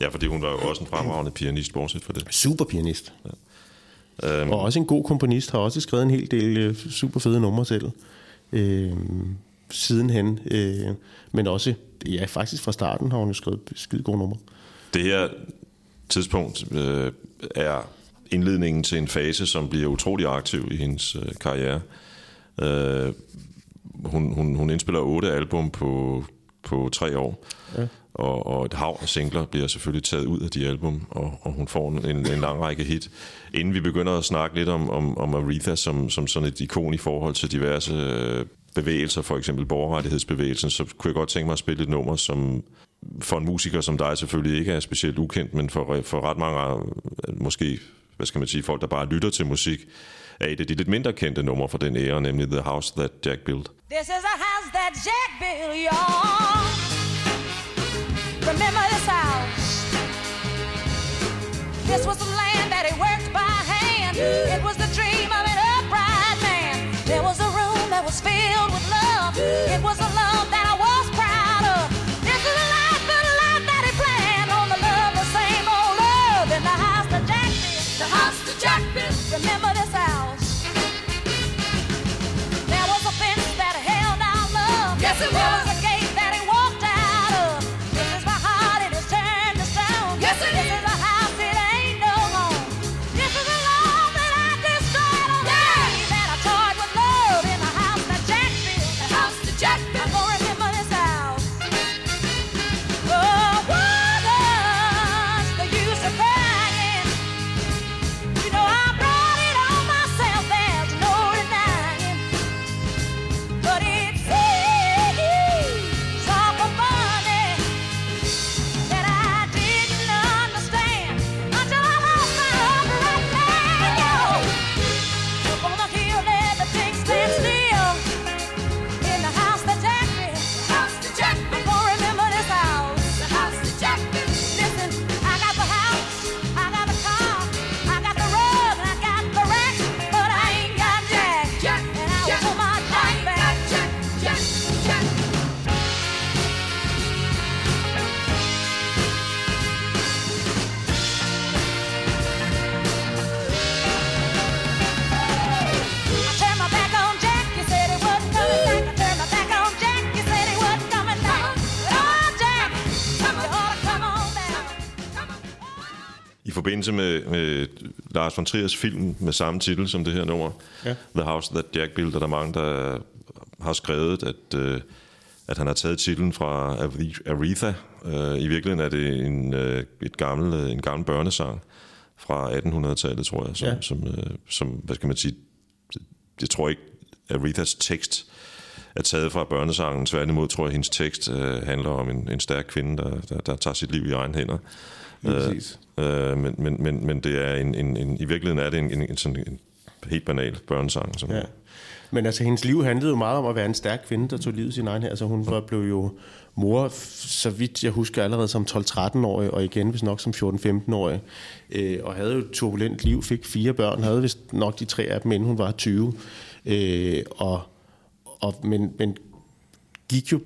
Ja, fordi hun var jo også en fremragende pianist, bortset fra det. Super pianist. Ja. Øhm, Og også en god komponist, har også skrevet en hel del øh, super fede numre selv. Øh, sidenhen. Øh, men også, ja faktisk fra starten har hun jo skrevet skide gode numre. Det her tidspunkt øh, er indledningen til en fase, som bliver utrolig aktiv i hendes øh, karriere. Øh, hun, hun, hun indspiller otte album på, på tre år, ja. og, og et hav af singler bliver selvfølgelig taget ud af de album, og, og hun får en, en lang række hit. Inden vi begynder at snakke lidt om, om, om Aretha som, som sådan et ikon i forhold til diverse øh, bevægelser, for eksempel borgerrettighedsbevægelsen, så kunne jeg godt tænke mig at spille et nummer, som for en musiker som dig selvfølgelig ikke er specielt ukendt, men for, for ret mange, øh, måske, hvad skal man sige, folk, der bare lytter til musik, er et af de lidt mindre kendte numre fra den ære, nemlig The House That Jack Built. This is a house that Jack built, y'all. Remember this house? This was the land that he worked by hand. It was the dream of an upright man. There was a room that was filled with love. It was a love that I forbindelse med, med Lars von Triers film med samme titel som det her nummer, Ja. The House That Jack Built, er der mange, der har skrevet, at, øh, at han har taget titlen fra Are- Aretha. Øh, I virkeligheden er det en, øh, et gammel, øh, en gammel børnesang fra 1800-tallet, tror jeg, som, Ja. som, øh, som, hvad skal man sige, jeg tror ikke, Arethas tekst er taget fra børnesangen. Tværtimod tror jeg, at hendes tekst øh, handler om en, en stærk kvinde, der, der, der tager sit liv i egen hænder. Præcis. Øh, men, men, men, men det er en, en, en, i virkeligheden er det en, en, en, sådan en helt banal børnesang. Som, Ja. Men altså, hendes liv handlede jo meget om at være en stærk kvinde, der tog livet sin egen her. Altså, hun var, blev jo mor, så vidt jeg husker, allerede som 12-13-årig, og igen hvis nok som 14-15-årig. Øh, og havde jo et turbulent liv, fik fire børn, havde vist nok de tre af dem, inden hun var 20. Øh, og, og, men, men gik jo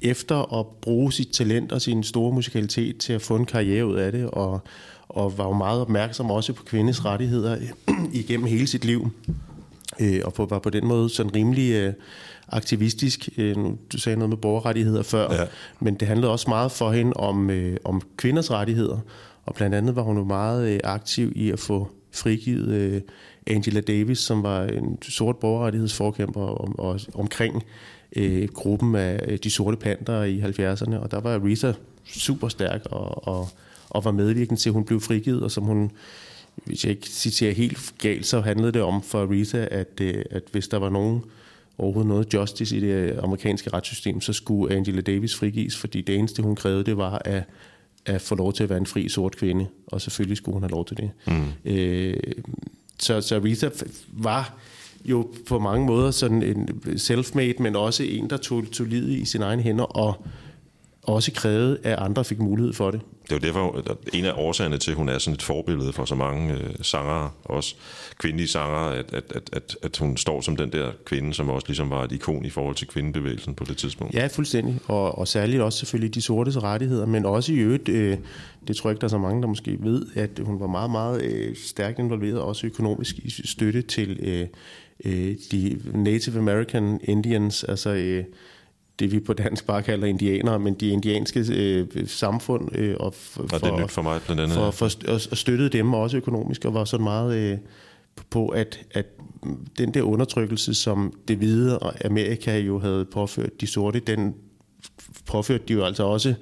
efter at bruge sit talent og sin store musikalitet til at få en karriere ud af det, og, og var jo meget opmærksom også på kvindes rettigheder [clears throat] igennem hele sit liv. Øh, og på, var på den måde sådan rimelig øh, aktivistisk. Øh, nu, du sagde noget med borgerrettigheder før, Ja. men det handlede også meget for hende om, øh, om kvinders rettigheder. Og blandt andet var hun jo meget øh, aktiv i at få frigivet øh, Angela Davis, som var en sort borgerrettighedsforkæmper om, og, omkring øh, gruppen af øh, de sorte panter i 70'erne. Og der var Aretha super stærk og, og, og var medvirkende til, at hun blev frigivet, og som hun hvis jeg ikke citerer helt galt, så handlede det om for Aretha, at, øh, at hvis der var nogen overhovedet noget justice i det amerikanske retssystem, så skulle Angela Davis frigives, fordi det eneste, hun krævede, det var at, at få lov til at være en fri sort kvinde, og selvfølgelig skulle hun have lov til det. Mm. Øh, så, så f- var jo på mange måder sådan en selfmade, men også en, der tog, tog livet i sine egne hænder, og også krævede, at andre fik mulighed for det. Det er jo derfor, at en af årsagerne til, at hun er sådan et forbillede for så mange øh, sangere, også kvindelige sangere, at, at, at, at, at hun står som den der kvinde, som også ligesom var et ikon i forhold til kvindebevægelsen på det tidspunkt. Ja, fuldstændig. Og, og særligt også selvfølgelig de sortes rettigheder, men også i øvrigt, øh, det tror jeg ikke, der er så mange, der måske ved, at hun var meget, meget øh, stærkt involveret, også økonomisk i støtte til øh, øh, de Native American Indians, altså øh, det vi på dansk bare kalder indianere, men de indianske øh, samfund. Øh, og, for, Og det er nyt for mig, blandt andet. For, for, og, støttede dem også økonomisk, og var sådan meget øh, på, at, at den der undertrykkelse, som det hvide Amerika jo havde påført de sorte, den påførte de jo altså også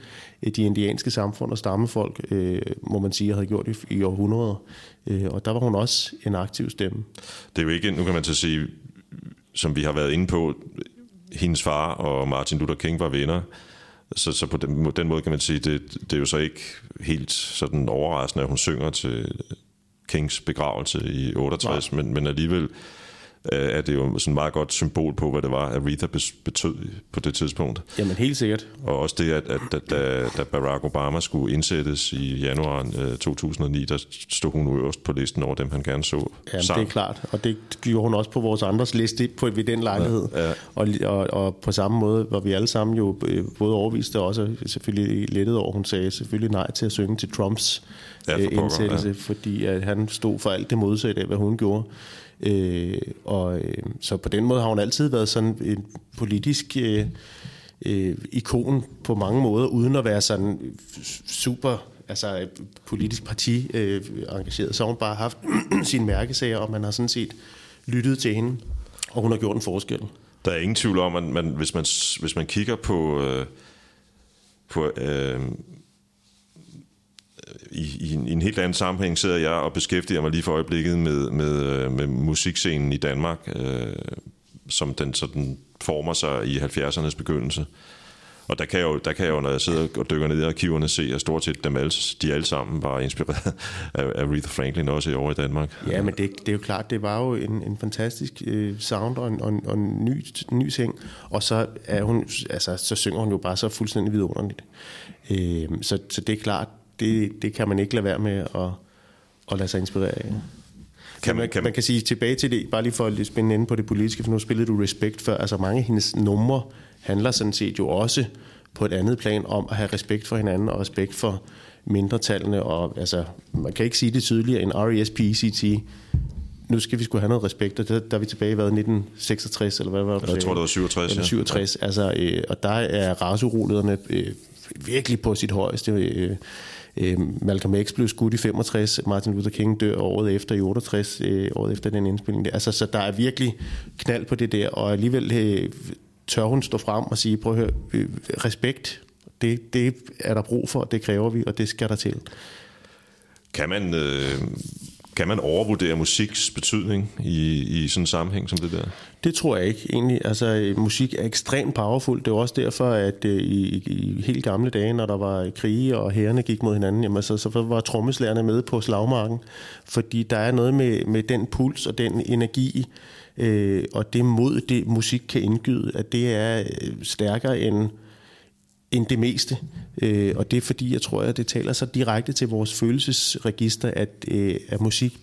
øh, de indianske samfund og stammefolk, øh, må man sige, havde gjort i, i århundreder. Øh, og der var hun også en aktiv stemme. Det er jo ikke, nu kan man så sige, som vi har været inde på, hendes far og Martin Luther King var venner, så, så på den, den måde kan man sige, det, det er jo så ikke helt sådan overraskende, at hun synger til Kings begravelse i 68, men, men alligevel er det jo sådan et meget godt symbol på, hvad det var, Aretha betød på det tidspunkt. Jamen helt sikkert. Og også det, at, at, at da, da Barack Obama skulle indsættes i januar øh, 2009, der stod hun øverst på listen over dem, han gerne så Jamen, sang. det er klart, og det gjorde hun også på vores andres liste på, ved den lejlighed. Ja, ja. Og, og, og på samme måde var vi alle sammen jo øh, både overviste og også selvfølgelig lettet over, hun sagde selvfølgelig nej til at synge til Trumps Ja, for øh, pokker, indsættelse, ja. fordi at han stod for alt det modsatte af, hvad hun gjorde. Øh, og øh, så på den måde har hun altid været sådan en politisk øh, øh, ikon på mange måder, uden at være sådan super altså politisk parti øh, engageret. Så har hun bare haft [clears throat] sine mærkesager, og man har sådan set lyttet til hende, og hun har gjort en forskel. Der er ingen tvivl om, at man, hvis, man, hvis man kigger på, øh, på øh, i, i, en, i en helt anden sammenhæng sidder jeg og beskæftiger mig lige for øjeblikket med, med, øh, med musikscenen i Danmark, øh, som den sådan former sig i 70'ernes begyndelse. Og der kan, jeg jo, der kan jeg jo, når jeg sidder og dykker ned i arkiverne, se, at stort set dem alle, de alle sammen var inspireret [laughs] af, Aretha Franklin, også i år i Danmark. Ja, men det, det er jo klart, det var jo en, en fantastisk øh, sound og en, og en, og en ny, ny ting. Og så, er hun, altså, så synger hun jo bare så fuldstændig vidunderligt. Øh, så, så det er klart, det, det kan man ikke lade være med at, at lade sig inspirere af. Kan man, kan man kan sige tilbage til det, bare lige for at spænde inde på det politiske, for nu spillede du Respect før. Altså mange af hendes numre handler sådan set jo også på et andet plan om at have respekt for hinanden og respekt for mindretallene. Og altså, man kan ikke sige det tydeligere end R.E.S.P.E.C.T. Nu skal vi skulle have noget respekt, og der, der er vi tilbage i hvad, 1966, eller hvad var det? Jeg tror, det var 67, Eller ja. 67, altså, øh, og der er raceurolighederne øh, virkelig på sit højeste. Øh, Øh, Malcolm X blev skudt i 65, Martin Luther King dør året efter i 68, øh, året efter den indspilning. Der. Altså, så der er virkelig knald på det der, og alligevel øh, tør hun stå frem og sige, prøv at høre, øh, respekt, det, det er der brug for, det kræver vi, og det skal der til. Kan man, øh, kan man overvurdere musiks betydning i, i sådan en sammenhæng som det der? Det tror jeg ikke egentlig. Altså, øh, musik er ekstremt powerful. Det er også derfor, at øh, i, i helt gamle dage, når der var krige og herrene gik mod hinanden, jamen, så, så var trommeslagerne med på slagmarken. Fordi der er noget med, med den puls og den energi, øh, og det mod, det musik kan indgyde, at det er øh, stærkere end, end det meste. Øh, og det er fordi, jeg tror, at det taler så direkte til vores følelsesregister, at, øh, at musik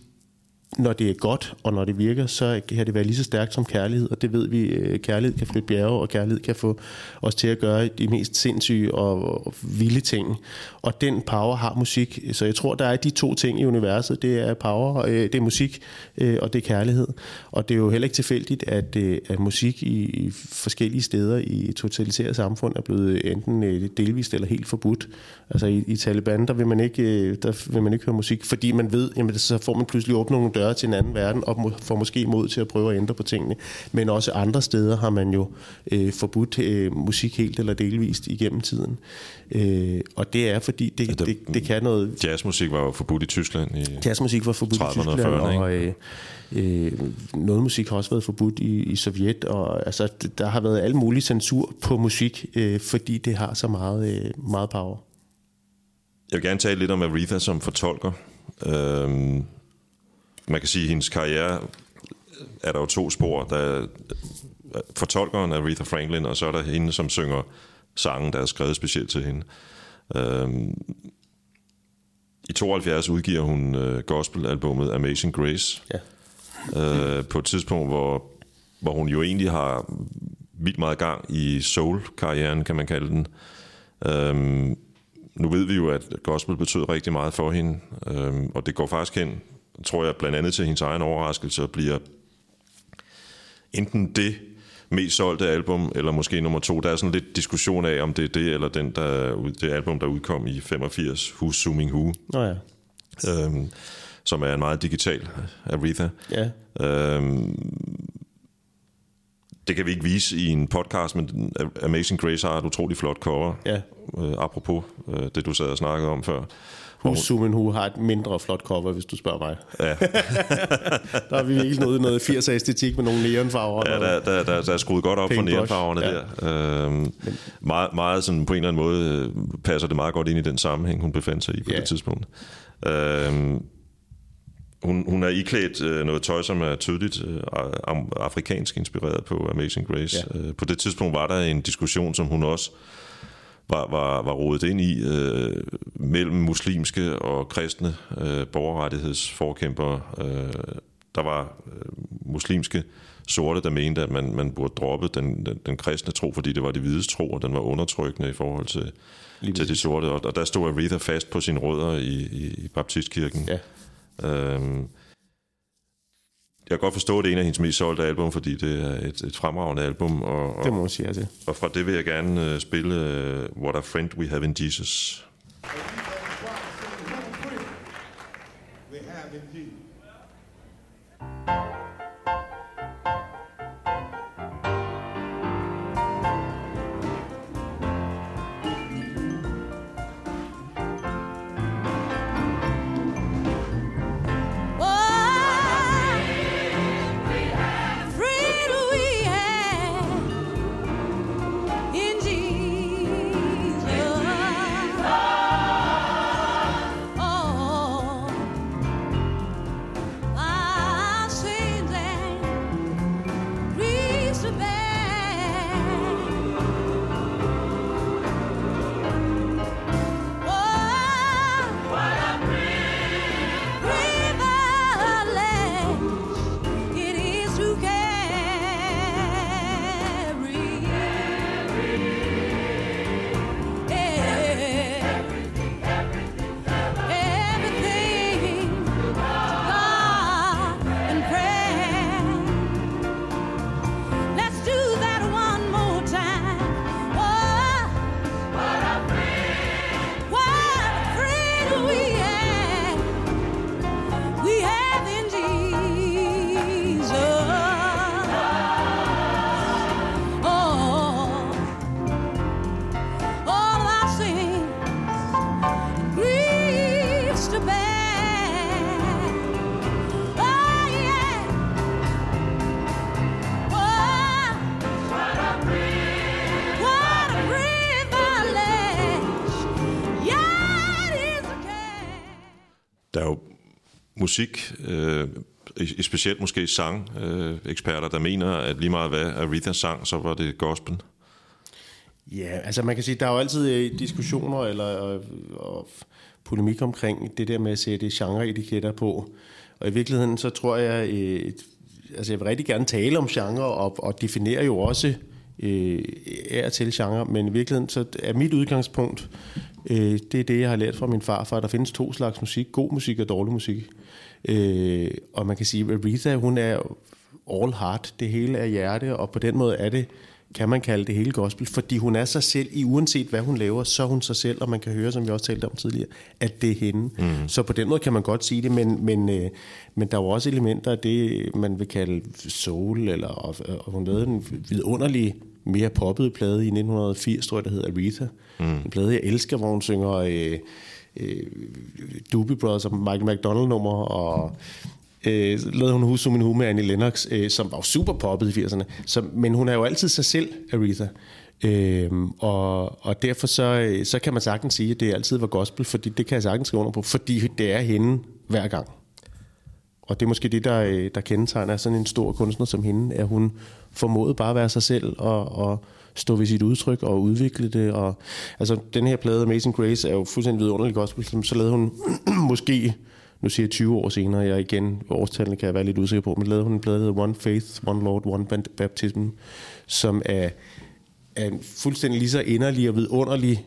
når det er godt, og når det virker, så kan det være lige så stærkt som kærlighed, og det ved vi, øh, kærlighed kan flytte bjerge, og kærlighed kan få os til at gøre de mest sindssyge og, vilde ting. Og den power har musik, så jeg tror, der er de to ting i universet, det er power, øh, det er musik, øh, og det er kærlighed. Og det er jo heller ikke tilfældigt, at, at musik i, forskellige steder i totalitære samfund er blevet enten delvist eller helt forbudt. Altså i, i Taliban, der vil, man ikke, der vil man ikke høre musik, fordi man ved, jamen så får man pludselig åbnet nogle døre til en anden verden, og får måske mod til at prøve at ændre på tingene. Men også andre steder har man jo øh, forbudt øh, musik helt eller delvist igennem tiden. Øh, og det er fordi, det, det- det, det kan noget... Jazzmusik var jo forbudt i Tyskland i... Jazzmusik var forbudt i 30'erne og Tyskland, 40'erne, og øh, øh, noget musik har også været forbudt i, i Sovjet, og altså, der har været al mulig censur på musik, øh, fordi det har så meget, øh, meget power. Jeg vil gerne tale lidt om Aretha som fortolker. Øhm, man kan sige, at hendes karriere er der jo to spor. Der er fortolkeren Aretha Franklin, og så er der hende, som synger sange, der er skrevet specielt til hende. Øhm, I 72 udgiver hun øh, gospelalbummet Amazing Grace. Ja. øh, på et tidspunkt, hvor, hvor hun jo egentlig har vildt meget gang i soul-karrieren, kan man kalde den. Øhm, nu ved vi jo, at gospel betød rigtig meget for hende, øhm, og det går faktisk hen, tror jeg, blandt andet til hendes egen overraskelse, bliver enten det mest solgte album, eller måske nummer to. Der er sådan lidt diskussion af, om det er det, eller den, der, det album, der udkom i 85, Who's Zooming Who, Nå ja. øhm, som er en meget digital Aretha. Ja. Øhm, det kan vi ikke vise i en podcast, men Amazing Grace har et utroligt flot cover. Ja. Øh, apropos øh, det, du sad og snakkede om før. Hvor Hus Sumen Hu har et mindre flot cover, hvis du spørger mig. Ja. [laughs] der har vi virkelig noget, noget 80'er æstetik med nogle neonfarver. Ja, der, der, der, der er skruet godt op for nærefarverne ja. der. Øhm, meget, meget sådan, på en eller anden måde øh, passer det meget godt ind i den sammenhæng, hun befandt sig i på Ja. det tidspunkt. Øhm, hun, hun er iklædt øh, noget tøj, som er tydeligt øh, afrikansk inspireret på Amazing Grace. Ja. Øh, på det tidspunkt var der en diskussion, som hun også var, var, var rodet ind i øh, mellem muslimske og kristne øh, borgerrettighedsforkæmpere. Øh, der var øh, muslimske sorte, der mente, at man, man burde droppe den, den, den kristne tro, fordi det var de hvides tro, og den var undertrykkende i forhold til, til de sorte. Og, og der stod Aretha fast på sine rødder i, i, i baptistkirken. Ja. Øhm, jeg kan godt forstå, at det er en af hendes mest solgte album, fordi det er et, et fremragende album, og, og, Det må man sige til. og fra det vil jeg gerne uh, spille uh, What a Friend We Have in Jesus. we have in Jesus. Musik, øh, specielt måske sang, øh, eksperter, der mener, at lige meget hvad Aretha sang, så var det gospel. Ja, altså man kan sige, der er jo altid øh, diskussioner eller og, og polemik omkring det der med at sætte genreetiketter på. Og i virkeligheden, så tror jeg, øh, altså jeg vil rigtig gerne tale om genre og, og definere jo også øh, er til genre, men i virkeligheden, så er mit udgangspunkt, øh, det er det, jeg har lært fra min farfar. Der findes to slags musik, god musik og dårlig musik. Øh, og man kan sige, at Aretha, hun er all heart, det hele er hjerte, og på den måde er det, kan man kalde det hele gospel, fordi hun er sig selv, i uanset hvad hun laver, så er hun sig selv, og man kan høre, som vi også talte om tidligere, at det er hende. Mm. Så på den måde kan man godt sige det, men, men, øh, men der er jo også elementer af det, man vil kalde soul, eller, og, og hun lavede en vidunderlig, mere poppet plade i 1980, tror jeg, der hedder Aretha. Mm. En plade, jeg elsker, hvor hun synger øh, øh, Doobie Brothers og Michael McDonald-nummer, og øh, lavede hun Hus Min Hu med Annie Lennox, øh, som var jo super poppet i 80'erne. Så, men hun er jo altid sig selv, Aretha. Øhm, og, og derfor så, øh, så kan man sagtens sige, at det altid var gospel, fordi det kan jeg sagtens skrive under på, fordi det er hende hver gang. Og det er måske det, der, øh, der kendetegner sådan en stor kunstner som hende, at hun formåede bare at være sig selv og, og stå ved sit udtryk og udvikle det. Og, altså, den her plade, Amazing Grace, er jo fuldstændig vidunderlig gospel. som Så lavede hun [clears throat] måske, nu siger jeg 20 år senere, jeg igen, årstallene kan jeg være lidt usikker på, men lavede hun en plade, der hedder One Faith, One Lord, One Baptism, som er, er en fuldstændig lige så inderlig og vidunderlig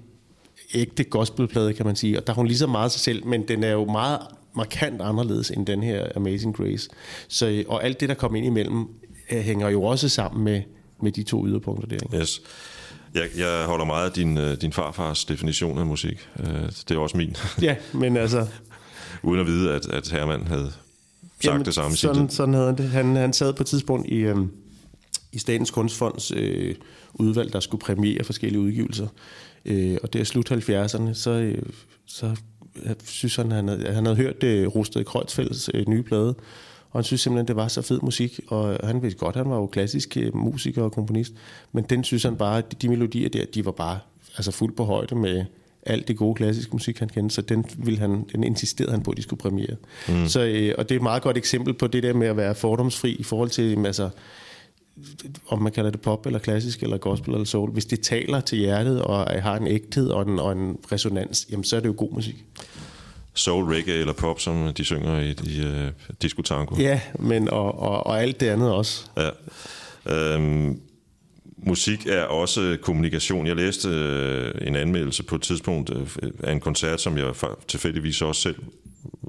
ægte gospelplade, kan man sige. Og der er hun lige så meget sig selv, men den er jo meget markant anderledes end den her Amazing Grace. Så, og alt det, der kom ind imellem, øh, hænger jo også sammen med, med de to yderpunkter der. Ikke? Yes. Jeg, jeg holder meget af din, øh, din farfars definition af musik. Øh, Det er også min. [laughs] Ja, men altså... [laughs] Uden at vide, at, at Herman havde sagt det samme sådan, sådan havde han det. Han, han sad på et tidspunkt i, øhm, i Statens Kunstfonds øh, udvalg, der skulle præmiere forskellige udgivelser. Øh, og det er slut 70'erne, så, øh, så jeg synes han, han havde, han havde hørt øh, Rusted Kreutzfelds øh, nye plade, og han synes simpelthen, det var så fed musik, og han vidste godt, han var jo klassisk øh, musiker og komponist, men den synes han bare, de, de melodier der, de var bare altså fuldt på højde med alt det gode klassiske musik, han kendte, så den, ville han, den insisterede han på, at de skulle premiere. Mm. Så, øh, og det er et meget godt eksempel på det der med at være fordomsfri i forhold til, jamen, altså, om man kalder det pop eller klassisk eller gospel eller soul, hvis det taler til hjertet og har en ægthed og en, og en resonans, jamen så er det jo god musik. Soul, reggae eller pop, som de synger i, i uh, Disco Tango. Ja, men og, og, og alt det andet også. Ja. Øhm, musik er også kommunikation. Jeg læste øh, en anmeldelse på et tidspunkt øh, af en koncert, som jeg tilfældigvis også selv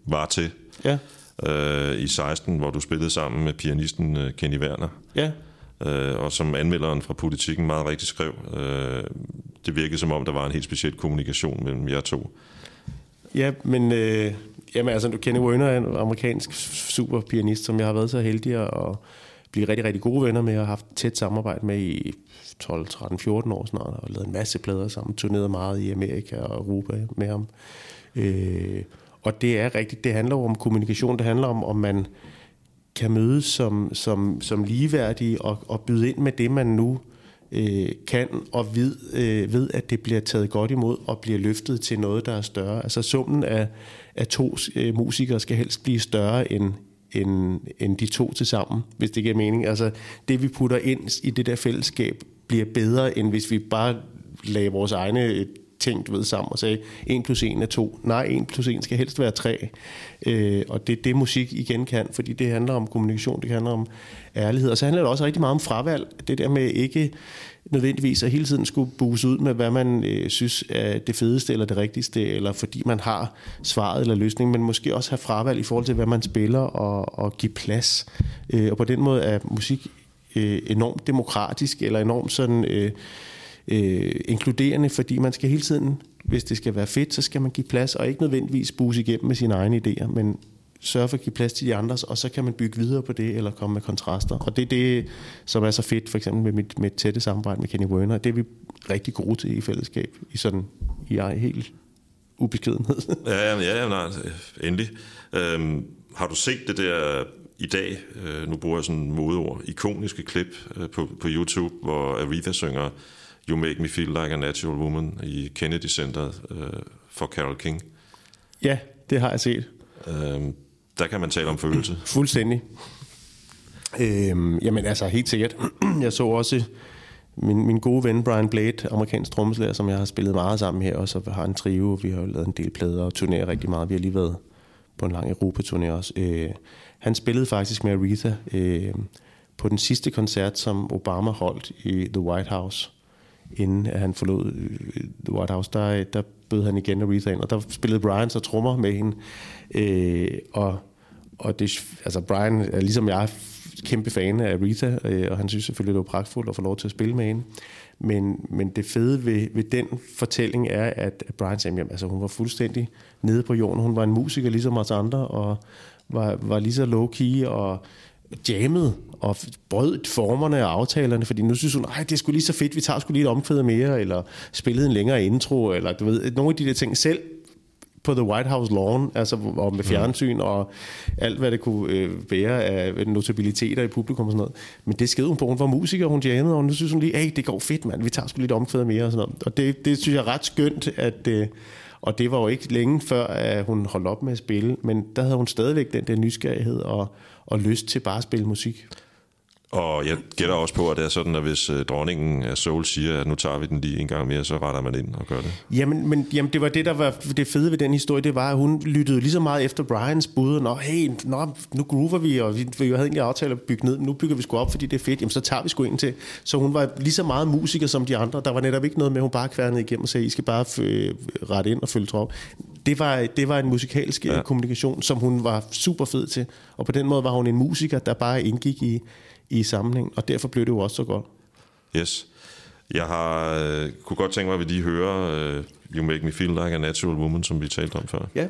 var til Ja, øh, i 16, hvor du spillede sammen med pianisten øh, Kenny Werner. ja, Øh, og som anmelderen fra Politikken meget rigtigt skrev, øh, det virkede som om, der var en helt speciel kommunikation mellem jer to ja men øh, jamen, altså, Kenny Werner er en amerikansk superpianist, som jeg har været så heldig at blive rigtig, rigtig gode venner med og haft tæt samarbejde med i 12, 13, 14 år snart, og lavet en masse plader sammen, turneret meget i Amerika og Europa med ham. Øh, og det er rigtigt, det handler jo om kommunikation, det handler om, om man kan mødes som, som, som ligeværdige og, og byde ind med det, man nu øh, kan, og ved, øh, ved, at det bliver taget godt imod og bliver løftet til noget, der er større. Altså summen af, af to øh, musikere skal helst blive større end, end, end de to til sammen, hvis det giver mening. Altså det, vi putter ind i det der fællesskab, bliver bedre, end hvis vi bare lagde vores egne tænkt ved, sammen og sagde, 1 plus 1 er 2. Nej, 1 plus 1 skal helst være 3. Øh, og det er det, musik igen kan, fordi det handler om kommunikation, det handler om ærlighed. Og så handler det også rigtig meget om fravalg. Det der med ikke nødvendigvis at hele tiden skulle buse ud med, hvad man øh, synes er det fedeste eller det rigtigste, eller fordi man har svaret eller løsningen, men måske også have fravalg i forhold til, hvad man spiller og, og give plads. Øh, og på den måde er musik øh, enormt demokratisk, eller enormt sådan... Øh, øh, inkluderende, fordi man skal hele tiden, hvis det skal være fedt, så skal man give plads, og ikke nødvendigvis buse igennem med sine egne idéer, men sørge for at give plads til de andres, og så kan man bygge videre på det, eller komme med kontraster. Og det er det, som er så fedt, for eksempel med mit med tætte samarbejde med Kenny Werner. Det er vi rigtig gode til i fællesskab, i sådan i ej helt ubeskedenhed. [laughs] Ja, ja, ja, nej, endelig. Øhm, har du set det der i dag, øh, nu bruger jeg sådan modeord, ikoniske klip øh, på, på YouTube, hvor Aretha synger You Make Me Feel Like a Natural Woman i Kennedy Centeret øh, for Carol King. ja, det har jeg set. Øhm, der kan man tale om følelse. [clears throat] Fuldstændig. Øhm, jamen altså, helt sikkert. [clears throat] Jeg så også min, min gode ven Brian Blade, amerikansk trommeslager, som jeg har spillet meget sammen her, og så har en trio. Vi har jo lavet en del plader og turnerer rigtig meget. Vi har lige været på en lang Europaturné også. Øh, han spillede faktisk med Aretha øh, på den sidste koncert, som Obama holdt i The White House, inden at han forlod The White House. Der, øh, der bød han igen Aretha ind, og der spillede Brian så trommer med hende. Øh, og og det, altså Brian er ligesom jeg kæmpe fan af Rita, øh, og han synes selvfølgelig, det var pragtfuldt at få lov til at spille med hende. Men, men det fede ved, ved den fortælling er, at at Brian sagde, jamen, altså, hun var fuldstændig nede på jorden. Hun var en musiker ligesom os andre, og var, var lige så low-key og jammet og brød formerne og aftalerne, fordi nu synes hun, at det er sgu lige så fedt, vi tager sgu lige et omkvæd mere, eller spillede en længere intro, eller du ved, nogle af de der ting selv på The White House lawn, altså og med fjernsyn og alt, hvad det kunne øh, bære af notabiliteter i publikum og sådan noget. Men det skede hun på. Hun var musiker, hun jammede, og nu synes hun lige, hey, det går fedt, mand. Vi tager sgu lidt omkvæd mere og sådan noget. Og det, det synes jeg er ret skønt, at... Øh, og det var jo ikke længe før, at hun holdt op med at spille, men der havde hun stadigvæk den der nysgerrighed og, og lyst til bare at spille musik. Og jeg gætter også på, at det er sådan, at hvis øh, dronningen af Soul siger, at nu tager vi den lige en gang mere, så retter man ind og gør det. Jamen, men, jamen, det var det, der var det fede ved den historie, det var, at hun lyttede lige så meget efter Brians bud, og nå, hey, nå, nu groover vi, og vi, vi havde egentlig aftalt at bygge ned, men nu bygger vi sgu op, fordi det er fedt, jamen så tager vi sgu en til. Så hun var lige så meget musiker som de andre, der var netop ikke noget med, at hun bare kværnede igennem og sagde, I skal bare øh, rette ind og følge trop. Det var, det var en musikalsk ja. kommunikation, som hun var super fed til, og på den måde var hun en musiker, der bare indgik i, i sammenhæng, og derfor blev det jo også så godt. Yes. Jeg har, øh, kunne godt tænke mig, at vi lige hører øh, You Make Me Feel Like a Natural Woman, som vi talte om før. Ja.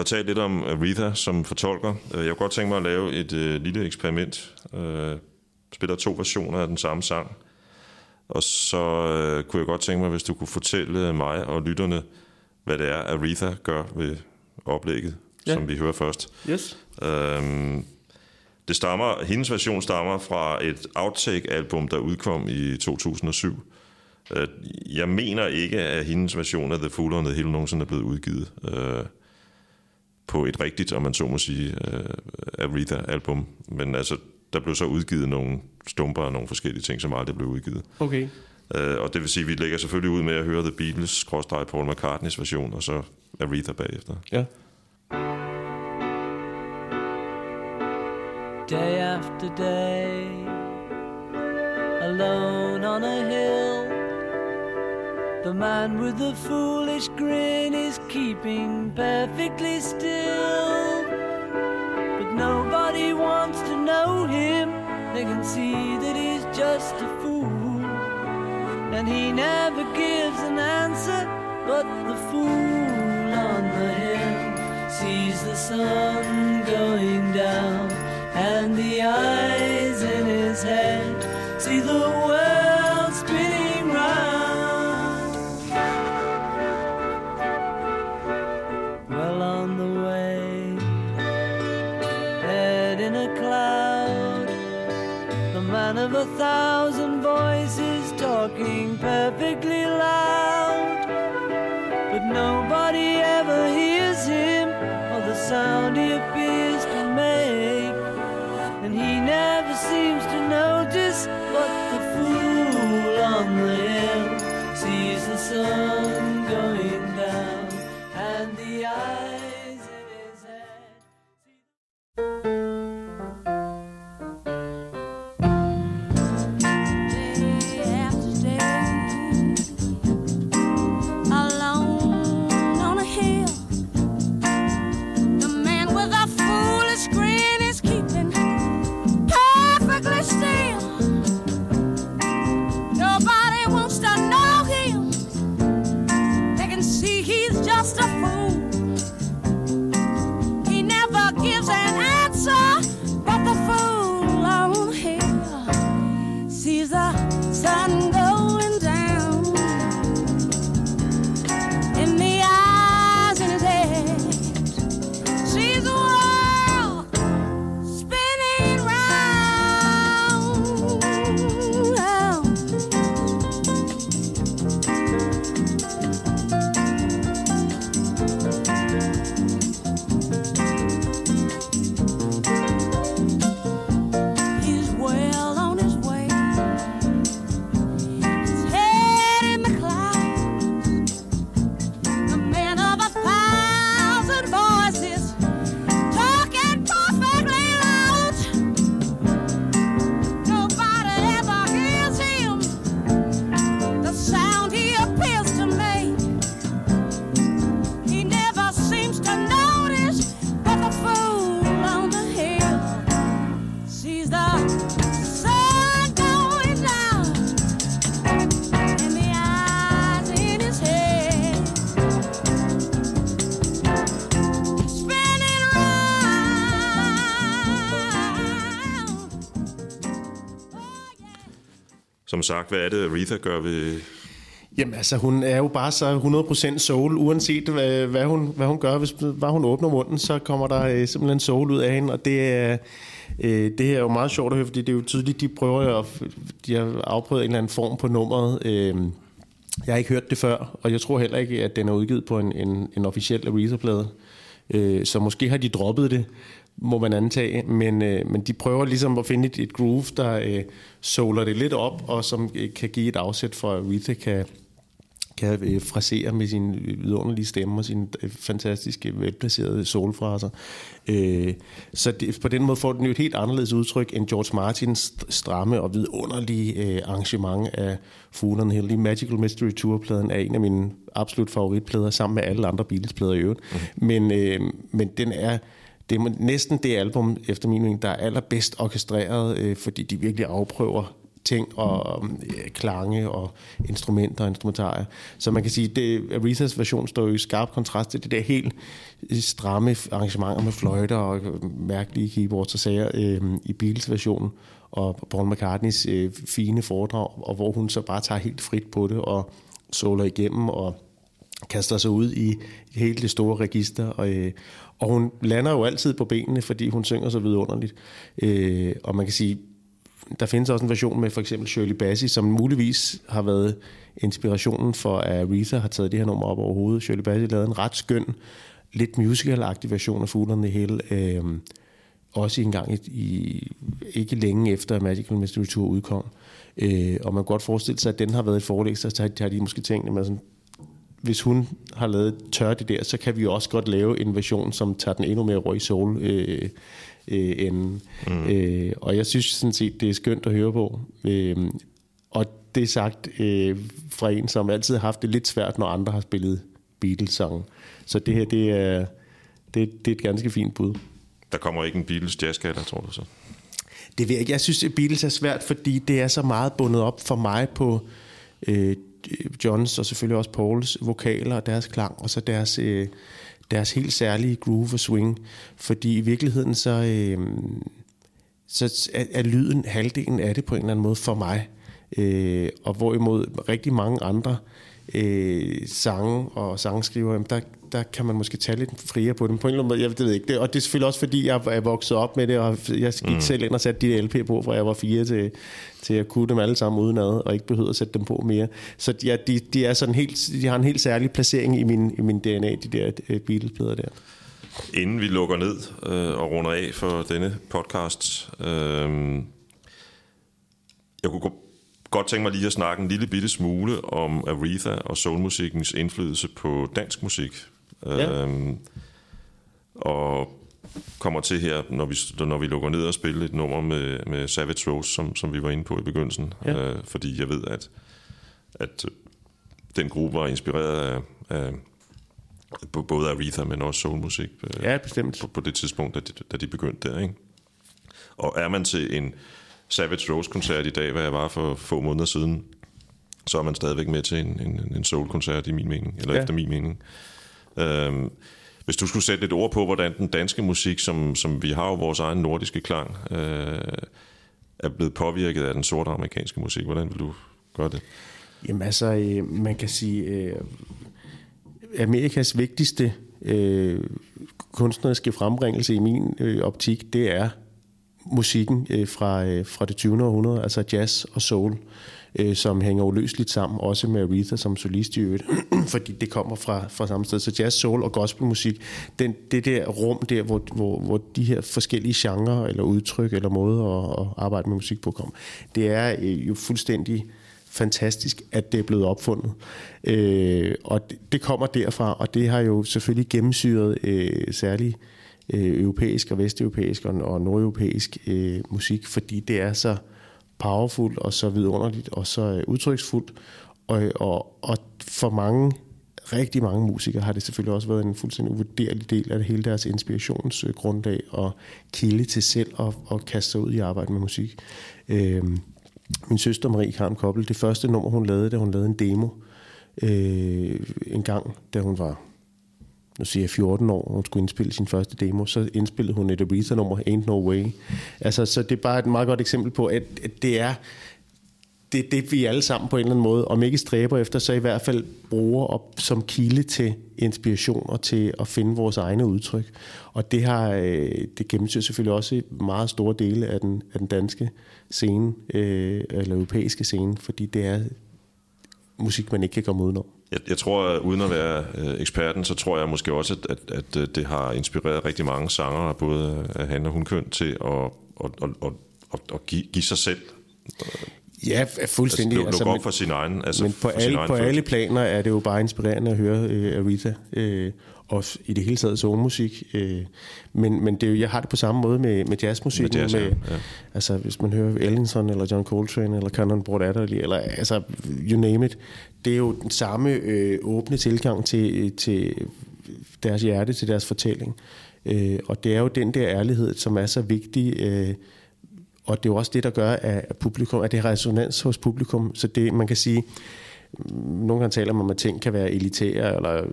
Har talt lidt om Aretha som fortolker. Øh, Jeg kunne godt tænke mig at lave et øh, lille eksperiment. Øh, spiller to versioner af den samme sang. Og så øh, kunne jeg godt tænke mig, hvis du kunne fortælle mig og lytterne, hvad det er, Aretha gør ved oplægget, Ja. som vi hører først. Yes. Øhm, det stammer, hendes version stammer fra et outtake-album, der udkom i 2007. Øh, Jeg mener ikke, at hendes version af The Fool on the Hill nogensinde er blevet udgivet øh, på et rigtigt, om man så må sige, øh, Aretha-album. Men altså, der blev så udgivet nogle stumper og nogle forskellige ting, som aldrig blev udgivet. Okay. Øh, og det vil sige, at vi lægger selvfølgelig ud med at høre The Beatles, Paul McCartneys version, og så Aretha bagefter. Ja. day after day, alone on a hill, The man with the foolish grin is keeping perfectly still. But nobody wants to know him. They can see that he's just a fool. And he never gives an answer, but the fool on the hill sees the sun going down, and the eyes in his head see the a thousand voices talking perfectly sagt, hvad er det, Aretha gør ved... Jamen altså, hun er jo bare så 100% soul, uanset hvad, hvad, hun, hvad hun gør. Hvis hvad hun åbner munden, så kommer der øh, simpelthen soul ud af hende, og det er, øh, det her er jo meget sjovt at høre, fordi det er jo tydeligt, de prøver at, de har afprøvet en eller anden form på nummeret. Øh, jeg har ikke hørt det før, og jeg tror heller ikke, at den er udgivet på en, en, en officiel Aretha-plade. Øh, så måske har de droppet det, må man antage, men, øh, men de prøver ligesom at finde et, et groove, der øh, soler det lidt op, og som øh, kan give et afsæt for, at Aretha kan, kan øh, frasere med sin vidunderlige stemme og sine øh, fantastiske, velplacerede soulfraser. Øh, så det, på den måde får den jo et helt anderledes udtryk end George Martins stramme og vidunderlige øh, arrangement af the Hill. Lige Magical Mystery Tour-pladen er en af mine absolut favoritplader, sammen med alle andre Beatles-plader i øvrigt. Mm. Men, øh, men den er det er næsten det album, efter min mening, der er allerbedst orkestreret, øh, fordi de virkelig afprøver ting og øh, klange og instrumenter og instrumentarier. Så man kan sige, at Arethas version står jo i skarp kontrast til det der helt stramme arrangementer med fløjter og øh, mærkelige keyboards og sager øh, i Beatles versionen og Paul McCartneys øh, fine foredrag, og hvor hun så bare tager helt frit på det og soler igennem og kaster sig ud i hele det store register, og, øh, og hun lander jo altid på benene, fordi hun synger så vidunderligt. Øh, og man kan sige, der findes også en version med for eksempel Shirley Bassey, som muligvis har været inspirationen for, at Aretha har taget det her nummer op overhovedet. Shirley Bassey lavede en ret skøn, lidt musical-agtig version af Fuglerne i hele. Øh, også en gang i, i, ikke længe efter Magical Mystery Tour udkom. Øh, og man kan godt forestille sig, at den har været et forlæg, så har, de måske tænkt, at sådan, hvis hun har lavet tør det der, så kan vi også godt lave en version, som tager den endnu mere røg sol øh, øh, end, mm. øh, og jeg synes sådan set, det er skønt at høre på. Øh, Og det er sagt øh, fra en, som altid har haft det lidt svært, når andre har spillet Beatles-sange. Så det her, det er, det, det er et ganske fint bud. Der kommer ikke en Beatles jazzskaller, tror du så? Det ved jeg ikke. Jeg synes, at Beatles er svært, fordi det er så meget bundet op for mig på øh, Øh, Johns og selvfølgelig også Pauls vokaler og deres klang, og så deres, øh, deres helt særlige groove og swing. Fordi i virkeligheden så, øh, så er, er lyden halvdelen af det på en eller anden måde for mig. Øh, og hvorimod rigtig mange andre øh, sange og sangskriver, jamen der, der kan man måske tage lidt friere på dem på en eller anden måde. Jeg ved ikke det. Og det er selvfølgelig også fordi, jeg er vokset op med det, og jeg gik mm. selv ind og satte de LP på, fra jeg var fire til, til at kunne dem alle sammen udenad, og ikke behøvede at sætte dem på mere. Så ja, de, de, er sådan helt, de har en helt særlig placering i min, i min DNA, de der øh, Beatles-plader der. Inden vi lukker ned øh, og runder af for denne podcast, øh, jeg kunne godt tænke mig lige at snakke en lille bitte smule om Aretha og soulmusikkens indflydelse på dansk musik. Ja. Øhm, og kommer til her, når vi, når vi lukker ned og spille et nummer med, med Savage Rose, som, som vi var inde på i begyndelsen. Ja. Øh, fordi jeg ved, at, at øh, den gruppe var inspireret af, af både Aretha, men også soulmusik øh, Ja, bestemt. på, på det tidspunkt, da de, da de begyndte der. Ikke? Og er man til en Savage Rose-koncert i dag, hvad jeg var for få måneder siden, så er man stadigvæk med til en, en, en soul-koncert i min mening, eller ja. efter min mening. Øhm, hvis du skulle sætte et ord på, hvordan den danske musik, som, som vi har jo vores egen nordiske klang, øh, er blevet påvirket af den sorte amerikanske musik, hvordan vil du gøre det? Jamen altså, øh, man kan sige, øh, Amerikas vigtigste øh, kunstneriske frembringelse i min øh, optik, det er musikken øh, fra, øh, fra det 20. århundrede, altså jazz og soul, øh, Øh, som hænger uløseligt sammen, også med Aretha som solist i øvrigt, [clears throat] fordi det kommer fra, fra samme sted. Så jazz, soul og gospelmusik, den, det der rum der, hvor, hvor, hvor de her forskellige genrer eller udtryk eller måder at, at arbejde med musik på kommer, det er øh, jo fuldstændig fantastisk, at det er blevet opfundet. Øh, og det, det kommer derfra, og det har jo selvfølgelig gennemsyret øh, særligt øh, europæisk og vesteuropæisk og, og nordeuropæisk øh, musik, fordi det er så powerful og så vidunderligt og så øh, udtryksfuldt. Og, øh, og, og for mange, rigtig mange musikere har det selvfølgelig også været en fuldstændig uvurderlig del af det hele deres inspirationsgrundlag og kilde til selv at, at kaste sig ud i arbejde med musik. Øh, min søster Marie Karm Koppel, det første nummer, hun lavede, da hun lavede en demo øh, en gang, da hun var nu siger jeg 14 år, hun skulle indspille sin første demo, så indspillede hun et Aretha-nummer, Ain't No Way. Altså, så det er bare et meget godt eksempel på, at, at det er det, det, vi alle sammen på en eller anden måde, om ikke stræber efter, så i hvert fald bruger op som kilde til inspiration og til at finde vores egne udtryk. Og det har øh, det gennemsyrer selvfølgelig også meget store dele af den, af den danske scene, øh, eller europæiske scene, fordi det er musik, man ikke kan komme udenom. Jeg, jeg tror, uden at være øh, eksperten, så tror jeg måske også, at, at, at øh, det har inspireret rigtig mange sanger, både af han og hunkøn, til at, at, at, at, at, at give, give sig selv. Ja, fuldstændig. Altså, lukke op for sin egen, altså Men på, alle, på følelse. alle planer er det jo bare inspirerende at høre øh, Aretha, øh, og i det hele taget soulmusik. Øh, men men det er jo, jeg har det på samme måde med, med jazzmusik. Med jazz, ja, ja. Altså, hvis man hører Ellington, eller John Coltrane, eller Canon Broad Adderley, eller altså, you name it. Det er jo den samme øh, åbne tilgang til, til deres hjerte, til deres fortælling. Øh, og det er jo den der ærlighed, som er så vigtig, øh, og det er jo også det, der gør, at publikum, at det har resonans hos publikum. Så det, man kan sige, nogle gange taler man om, at ting kan være elitære eller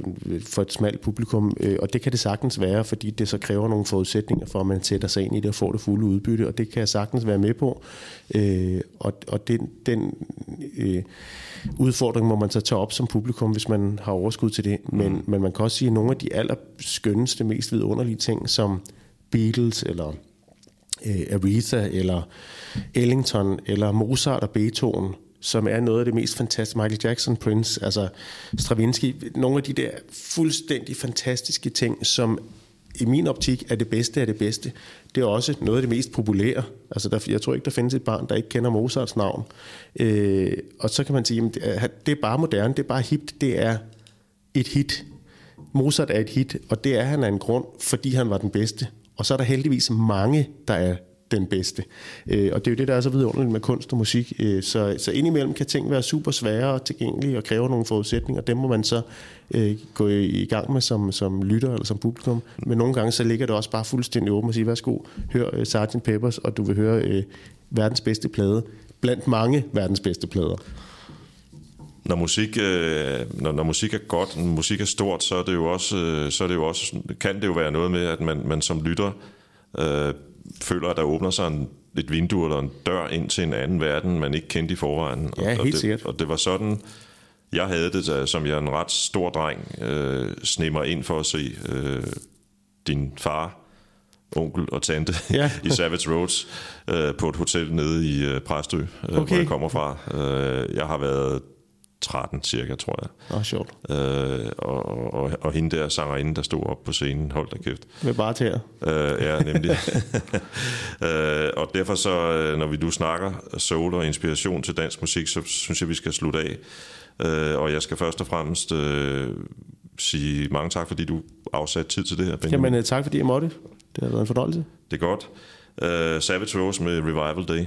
for et smalt publikum, øh, og det kan det sagtens være, fordi det så kræver nogle forudsætninger for, at man sætter sig ind i det og får det fulde udbytte, og det kan jeg sagtens være med på. Øh, og og den, den øh, udfordring må man så tage op som publikum, hvis man har overskud til det. Men, mm. men man kan også sige, at nogle af de allerskønneste, mest vidunderlige ting, som Beatles eller øh, Aretha eller Ellington eller Mozart og Beethoven, som er noget af det mest fantastiske. Michael Jackson, Prince, altså Stravinsky. Nogle af de der fuldstændig fantastiske ting, som i min optik er det bedste af det bedste. Det er også noget af det mest populære. Altså der, jeg tror ikke, der findes et barn, der ikke kender Mozarts navn. Øh, og så kan man sige, at det er- det er bare moderne, det er bare hipt, det er et hit. Mozart er et hit, og det er han af en grund, fordi han var den bedste. Og så er der heldigvis mange, der er den bedste. Øh, og det er jo det, der er så vidunderligt med kunst og musik. Øh, så, så indimellem kan ting være super svære og tilgængelige og kræve nogle forudsætninger. Dem må man så øh, gå i, i gang med som, som lytter eller som publikum. Men nogle gange så ligger det også bare fuldstændig åbent og sige, værsgo, hør øh, Sgt. Peppers, og du vil høre øh, verdens bedste plade. Blandt mange verdens bedste plader. Når musik, øh, når, når musik er godt, når musik er stort, så er det jo også, øh, så er det jo også, kan det jo være noget med, at man, man som lytter øh, føler, at der åbner sig en, et vindue eller en dør ind til en anden verden, man ikke kendte i forvejen. Ja, og, og helt det, sikkert. Og det var sådan, jeg havde det, som jeg en ret stor dreng, øh, snemmer ind for at se øh, din far, onkel og tante [laughs] Ja. [laughs] i Savage Roads øh, på et hotel nede i øh, Præstø, øh, okay. hvor jeg kommer fra. Øh, jeg har været 13 cirka, tror jeg. Åh, sjovt. Øh, og, og, og hende der sangerinde, der stod op på scenen, hold da kæft. Med bare til Øh, ja, nemlig. [laughs] øh, og derfor så, øh, når vi nu snakker soul og inspiration til dansk musik, så synes jeg, vi skal slutte af. Øh, og jeg skal først og fremmest øh, sige mange tak, fordi du afsatte tid til det her, Benjamin. Jamen, øh, tak fordi jeg måtte. Det har været en fornøjelse. Det er godt. Øh, Savage Rose med Revival Day.